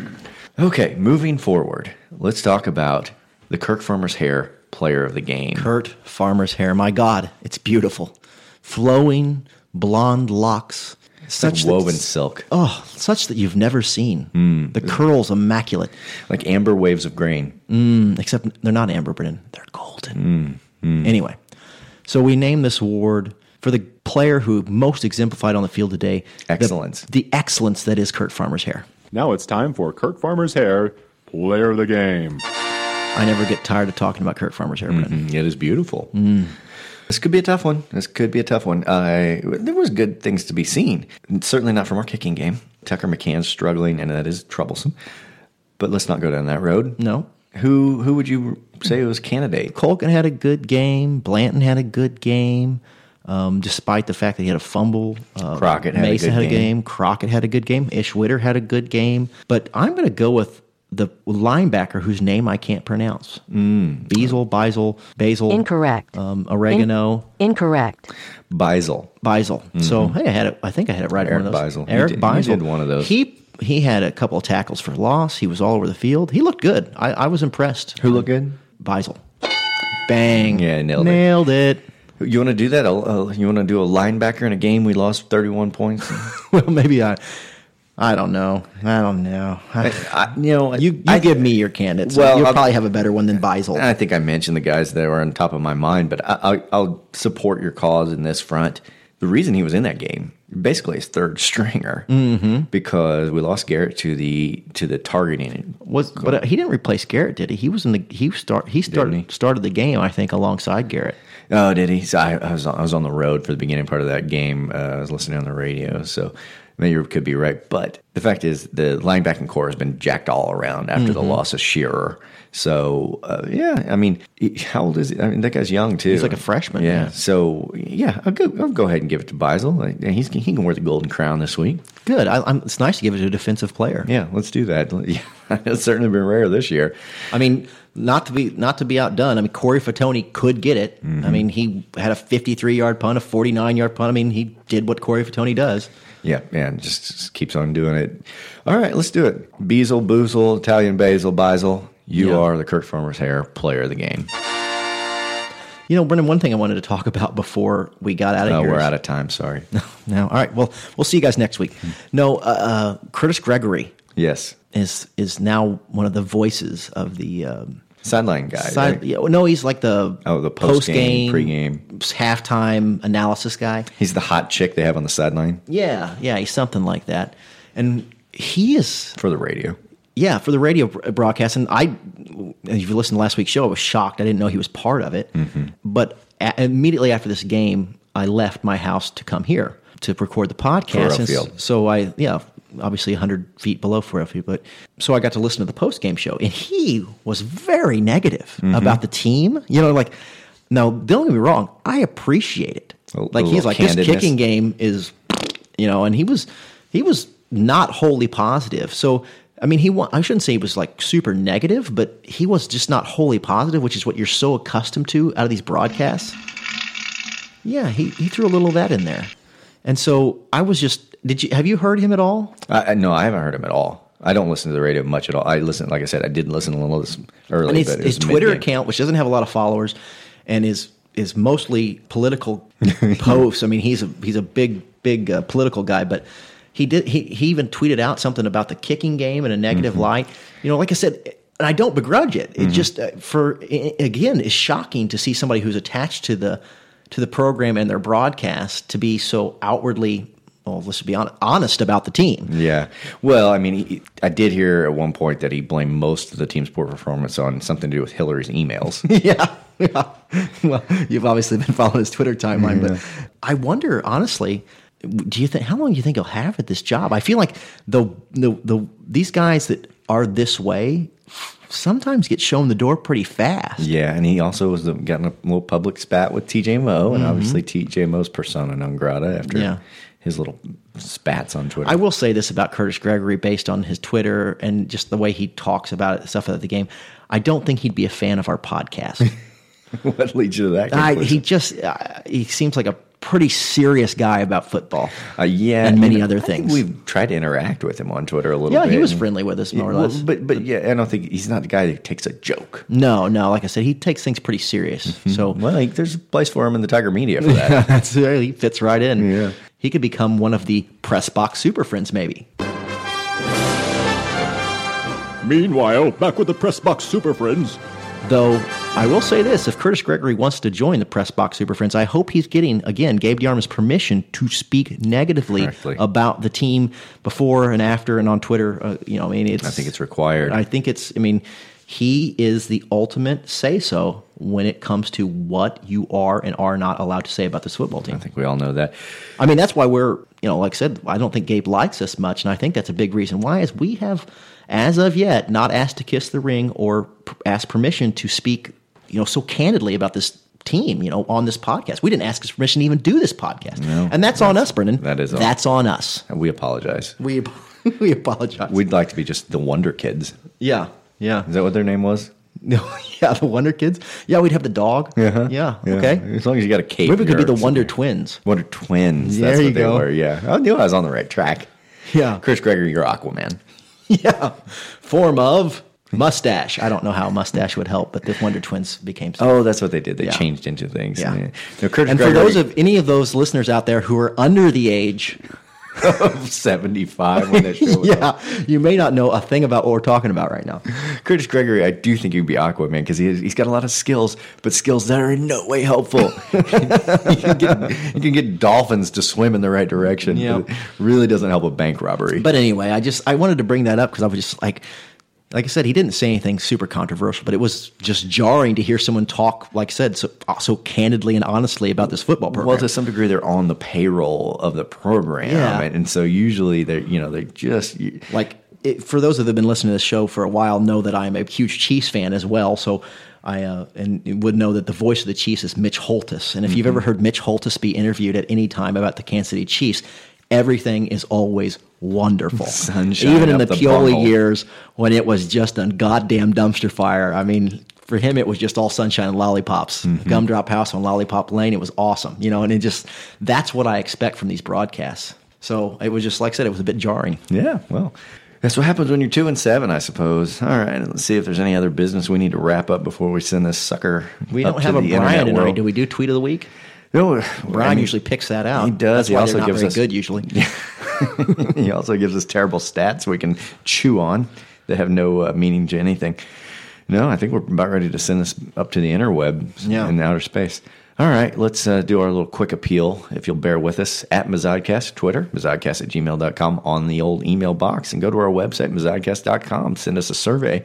Okay, moving forward, let's talk about the Kirk Farmer's hair player of the game. Kurt Farmer's hair. My God, it's beautiful, flowing blonde locks. Such that- woven silk, Oh, such that you've never seen. The curls immaculate. like amber waves of grain. Mm, except they're not amber, Brennan. They're golden. Anyway, so we name this award for the player who most exemplified on the field today. Excellence. The, excellence that is Kurt Farmer's hair. Now it's time for Kurt Farmer's hair, player of the game. I never get tired of talking about Kurt Farmer's hair, Brennan. Mm, It is beautiful. This could be a tough one. This could be a tough one. Uh, there was good things to be seen. Certainly not from our kicking game. Tucker McCann's struggling, and that is troublesome. But let's not go down that road. No. Who who would you say was candidate? Colgan had a good game. Blanton had a good game. Um, despite the fact that he had a fumble, uh, Crockett had a Mason good had a game. game. Crockett had a good game. Ish Witter had a good game. But I'm going to go with the linebacker whose name I can't pronounce. Mm. Bezel, Beisel, Basil. Incorrect. Um, oregano. Incorrect. Beisel. Beisel. So hey, I had it. I think I had it right. Eric one of those. Beisel. You Eric did- you Beisel did one of those. He he had a couple of tackles for loss. He was all over the field. He looked good. I, I was impressed. Who looked good? Beisel. Bang. Yeah, nailed it. Nailed it. You want to do that? Uh, you want to do a linebacker in a game we lost 31 points? well, maybe I. I don't know. I don't know. I, I, you know, you you I- give me your candidates. Well, you'll I'll- probably have a better one than Beisel. I think I mentioned the guys that were on top of my mind, but I, I, I'll support your cause in this front. The reason he was in that game, basically his third stringer, Mhm. because we lost Garrett to the to the targeting. Was but uh, he didn't replace Garrett, did he? He was in the he start he started started the game. I think alongside Garrett. Oh, did he? So I, I was on, I was on the road for the beginning part of that game. Uh, I was listening on the radio, so maybe you could be right. But the fact is, the linebacking core has been jacked all around after the Mhm. loss of Scherer. So uh, yeah, I mean, how old is he? I mean, that guy's young too. He's like a freshman, Yeah. yeah. So yeah, I'll go. I'll go ahead and give it to Beisel. Like, he's he can wear the golden crown this week. Good. I, I'm, it's nice to give it to a defensive player. Yeah, let's do that. Yeah, it's certainly been rare this year. I mean, not to be not to be outdone. I mean, Corey Fatony could get it. Mm-hmm. I mean, he had a 53 yard punt, a 49 yard punt. I mean, he did what Corey Fatony does. Yeah, man, just, just keeps on doing it. All right, let's do it. Beazle, Boozle, Italian Basil, Beisel. You Yeah. are the Kirk Farmer's hair player of the game. You know, Brendan, one thing I wanted to talk about before we got out of Oh, here. we're is- out of time. Sorry. No, no. all right. Well, we'll see you guys next week. No, uh, uh, Curtis Gregory Yes. is is now one of the voices of the um, Sideline guy. side. right? Yeah, no, he's like the Oh, the post-game, post-game, pre-game. halftime analysis guy. He's the hot chick they have on the sideline Yeah, yeah, he's something like that, and he is for the radio. Yeah, for the radio broadcast. And I, if you listened to last week's show, I was shocked. I didn't know he was part of it. Mm-hmm. But a- immediately after this game, I left my house to come here to record the podcast. So I, yeah, obviously 100 feet below Field. But so I got to listen to the post game show, and he was very negative Mm-hmm. about the team. You know, like, now, don't get me wrong, I appreciate it. A- like, a he's like, this kicking game is, you know, and he was, he was not wholly positive. So, I mean, he wa- I shouldn't say he was like super negative, but he was just not wholly positive, which is what you're so accustomed to out of these broadcasts. Yeah, he, he threw a little of that in there. And so I was just, did you, have you heard him at all? I- no, I haven't heard him at all. I don't listen to the radio much at all. I listen, like I said, I didn't listen to a little this early, and his, his Twitter mid-game. account, which doesn't have a lot of followers, and is is mostly political posts. I mean, he's a he's a big big uh, political guy, but he did he he even tweeted out something about the kicking game in a negative Mm-hmm. light. You know, like I said. And I don't begrudge it. It just uh, for again is shocking to see somebody who's attached to the to the program and their broadcast to be so outwardly well, let's be honest, about the team. Yeah. Well, I mean, he, I did hear at one point that he blamed most of the team's poor performance on something to do with Hillary's emails. yeah, yeah. Well, you've obviously been following his Twitter timeline, but I wonder, honestly, do you think how long do you think he'll have at this job? I feel like the the, the these guys that are this way sometimes get shown the door pretty fast. yeah, and he also was the, got in a little public spat with TJ Moe, and Mhm. obviously TJ Moe's persona non grata after Yeah. His little spats on Twitter. I will say this about Curtis Gregory based on his Twitter and just the way he talks about it, stuff at the game. I don't think he'd be a fan of our podcast. what leads you to that? I, he just uh, he seems like a pretty serious guy about football. Uh, yeah, and you many know, other I think things. We've tried to interact with him on Twitter a little Yeah, bit. he was friendly with us, more or Yeah, well, less. But but yeah, I don't think he's not the guy that takes a joke. No, no. Like I said, he takes things pretty serious. So well, like, there's a place for him in the Tiger media for that. That's he fits right in. Yeah. He could become one of the press box super friends, maybe. Meanwhile, back with the Press Box Super Friends. Though I will say this: if Curtis Gregory wants to join the press box super friends, I hope he's getting again Gabe DeArmond's permission to speak negatively Correctly. about the team before and after and on Twitter. Uh, you know, I mean, it's I think it's required. I think it's. I mean, he is the ultimate say so when it comes to what you are and are not allowed to say about this football team. I think we all know that. I mean, that's why we're, you know, like I said, I don't think Gabe likes us much, and I think that's a big reason why is we have, as of yet, not asked to kiss the ring or asked permission to speak, you know, so candidly about this team, you know, on this podcast. We didn't ask his permission to even do this podcast, No, and that's, on us, Brendan. that is on- that's on us. And we apologize. We we apologize. We'd like to be just the Wonder Kids. yeah, yeah, Is that what their name was? No, yeah. The Wonder Kids. Yeah, we'd have the dog. Uh-huh. Yeah. Yeah. Okay. As long as you got a cape. Maybe we could be the Wonder. Twins. Wonder Twins. There That's you what they go. were. Yeah, I knew I was on the right track. Yeah. Chris Gregory, you're Aquaman. Yeah. Form of mustache. I don't know how mustache would help, but the Wonder Twins became. Oh, that's what they did. They Yeah. changed into things. Yeah. No, Curtis and for those of any of those listeners out there who are under the age, of 75 when that show yeah, you may not know a thing about what we're talking about right now. Curtis Gregory, I do think he'd be Aquaman because he he's got a lot of skills, but skills that are in no way helpful. you, can get, you can get dolphins to swim in the right direction. It really doesn't help a bank robbery. But anyway, I just I wanted to bring that up because I was just like, like I said, he didn't say anything super controversial, but it was just jarring to hear someone talk, like I said, so so candidly and honestly about this football program. well, to some degree, they're on the payroll of the program, Yeah. and, and so usually they're you know they just like it, for those that have been listening to this show for a while know that I'm a huge Chiefs fan as well. So I uh, and would know that the voice of the Chiefs is Mitch Holthus. And if you've Mhm. ever heard Mitch Holthus be interviewed at any time about the Kansas City Chiefs, everything is always wonderful. Sunshine Even in the the bumhole. years when it was just a goddamn dumpster fire. I mean. For him, it was just all sunshine and lollipops. Mm-hmm. Gumdrop House on Lollipop Lane. It was awesome, you know. And it just that's what I expect from these broadcasts. So it was just like I said, it was a bit jarring. yeah, well. That's what happens when you're two and seven, I suppose. All right, let's see if there's any other business we need to wrap up before we send this sucker. We up don't to have a Brian tonight. Do we do tweet of the week? No, Brian I mean, usually picks that out. He does. That's he also gives very us good usually. he also gives us terrible stats we can chew on that have no uh, meaning to anything. No, I think we're about ready to send this up to the interweb Yeah. in outer space. All right, let's uh, do our little quick appeal, if you'll bear with us, at Mizzodcast, Twitter, mizzodcast at gmail.com, on the old email box, and go to our website, mizzodcast.com. Send us a survey.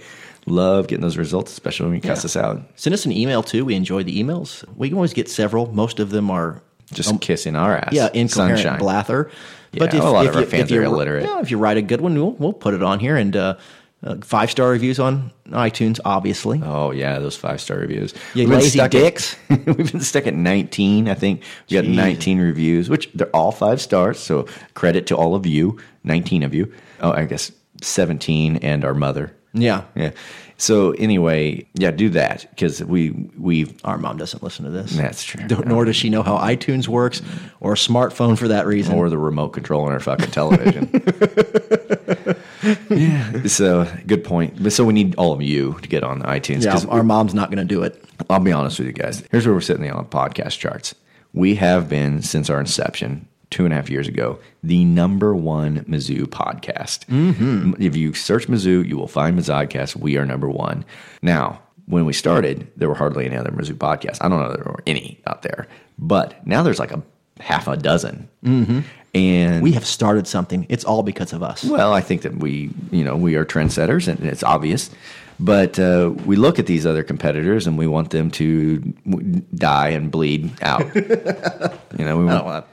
Love getting those results, especially when you cast us out. Send us an email too. We enjoy the emails. We can always get several. Most of them are Just kissing our ass. Um, yeah, incoherent Sunshine. blather. Yeah, a lot of our fans you, are illiterate. Yeah, if you write a good one, we'll, we'll put it on here. And uh, uh, five star reviews on iTunes, obviously. Oh yeah, those five star reviews. You We've lazy stuck at- dicks. we've been stuck at 19. I think we got 19 reviews, which they're all five stars. So credit to all of you, 19 of you. Oh, I guess 17 and our mother. Yeah. Yeah. So anyway, yeah, do that because we we Our mom doesn't listen to this. That's true. Nor does she know how iTunes works or a smartphone for that reason. or the remote control on her fucking television. yeah. So good point. But So we need all of you to get on iTunes. yeah, our mom's not going to do it. I'll be honest with you guys. Here's where we're sitting on podcast charts. We have been since our inception two and a half years ago the number one Mizzou podcast. Mm-hmm. If you search Mizzou, you will find Mizzodcast. We are number one. Now, when we started, there were hardly any other Mizzou podcasts. I don't know if there were any out there, but now there's like a half a dozen. Mm-hmm. And We have started something. It's all because of us. well, I think that we, you know, we are trendsetters, and it's obvious. But uh, we look at these other competitors, and we want them to w- die and bleed out. you know, we want,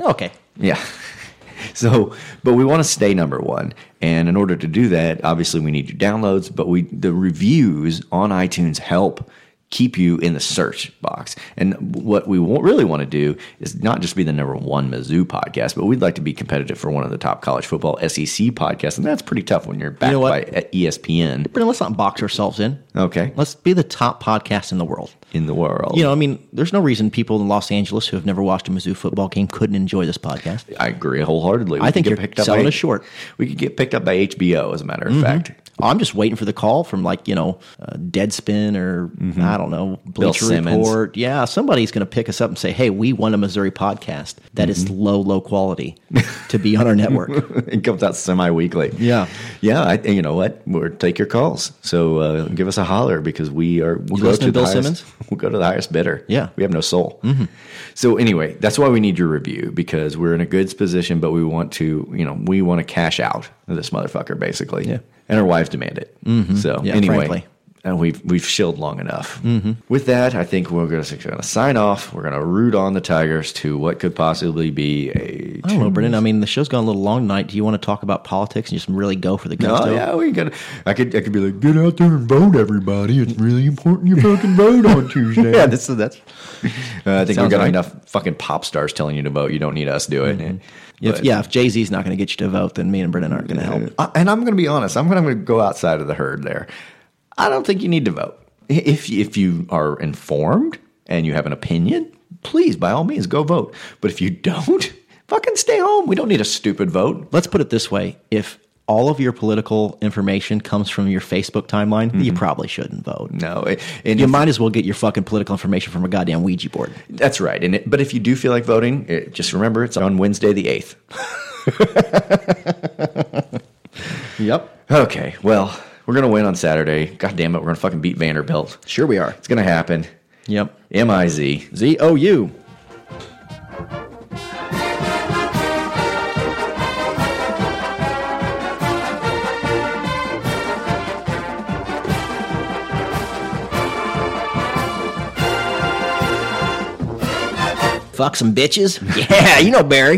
Oh, okay. yeah. So, but we want to stay number one, and in order to do that, obviously we need your downloads. But we the reviews on iTunes help keep you in the search box. And what we really want to do is not just be the number one Mizzou podcast, but we'd like to be competitive for one of the top college football SEC podcasts, and that's pretty tough when you're backed know by? E ESPN. But let's not box ourselves in. Okay, Let's be the top podcast in the world. in the world, You know, I mean, there's no reason people in Los Angeles who have never watched a Mizzou football game couldn't enjoy this podcast. I agree wholeheartedly. I think you're picked up selling by, us short. We could get picked up by HBO, as a matter of Mm-hmm. fact. I'm just waiting for the call from like you know uh, Deadspin or I don't know Bill Bleacher Simmons. Report. Yeah, somebody's going to pick us up and say, "Hey, we won a Missouri podcast that is Mm-hmm. low, low quality to be on our network." it comes out semi-weekly. Yeah. yeah. I, you know what? We're take your calls. So uh, give us a holler because we are. We'll You go to Bill highest, Simmons? We'll go to the highest bidder. Yeah. Mm-hmm. we have no soul. So anyway, that's why we need your review because we're in a good position, but we want to, you know, we want to cash out this motherfucker basically. Yeah. And our wives demand it. Mm-hmm. So Yeah, anyway. frankly. And we've we've shilled long enough. With that, I think we're going to sign off. We're going to root on the Tigers to what could possibly be a I don't know, Brendan. I mean, the show's gone a little long tonight. Do you want to talk about politics and just really go for the gusto? Oh yeah, we could. I could. I could be like, get out there and vote, everybody. It's really important you fucking vote on Tuesday. yeah, that's that's. Uh, I think we've got right. enough fucking pop stars telling you to vote. You don't need us doing it. If, But- yeah, if Jay Z's not going to get you to vote, then me and Brendan aren't going to help. Uh, and I'm going to be honest. I'm going to go outside of the herd there. I don't think you need to vote. If if you are informed and you have an opinion, please by all means go vote. But if you don't, fucking stay home. We don't need a stupid vote. Let's put it this way: if all of your political information comes from your Facebook timeline, you mm-hmm. probably shouldn't vote. No, it- and you if- might as well get your fucking political information from a goddamn Ouija board. That's right. And it, but if you do feel like voting, it, just remember it's on Wednesday the eighth. Yep. Okay, well, we're gonna win on Saturday. God damn it, we're gonna fucking beat Vanderbilt. Sure we are. It's gonna happen. Yep. M I Z. Z O U. Fuck some bitches. Yeah, you know Barry.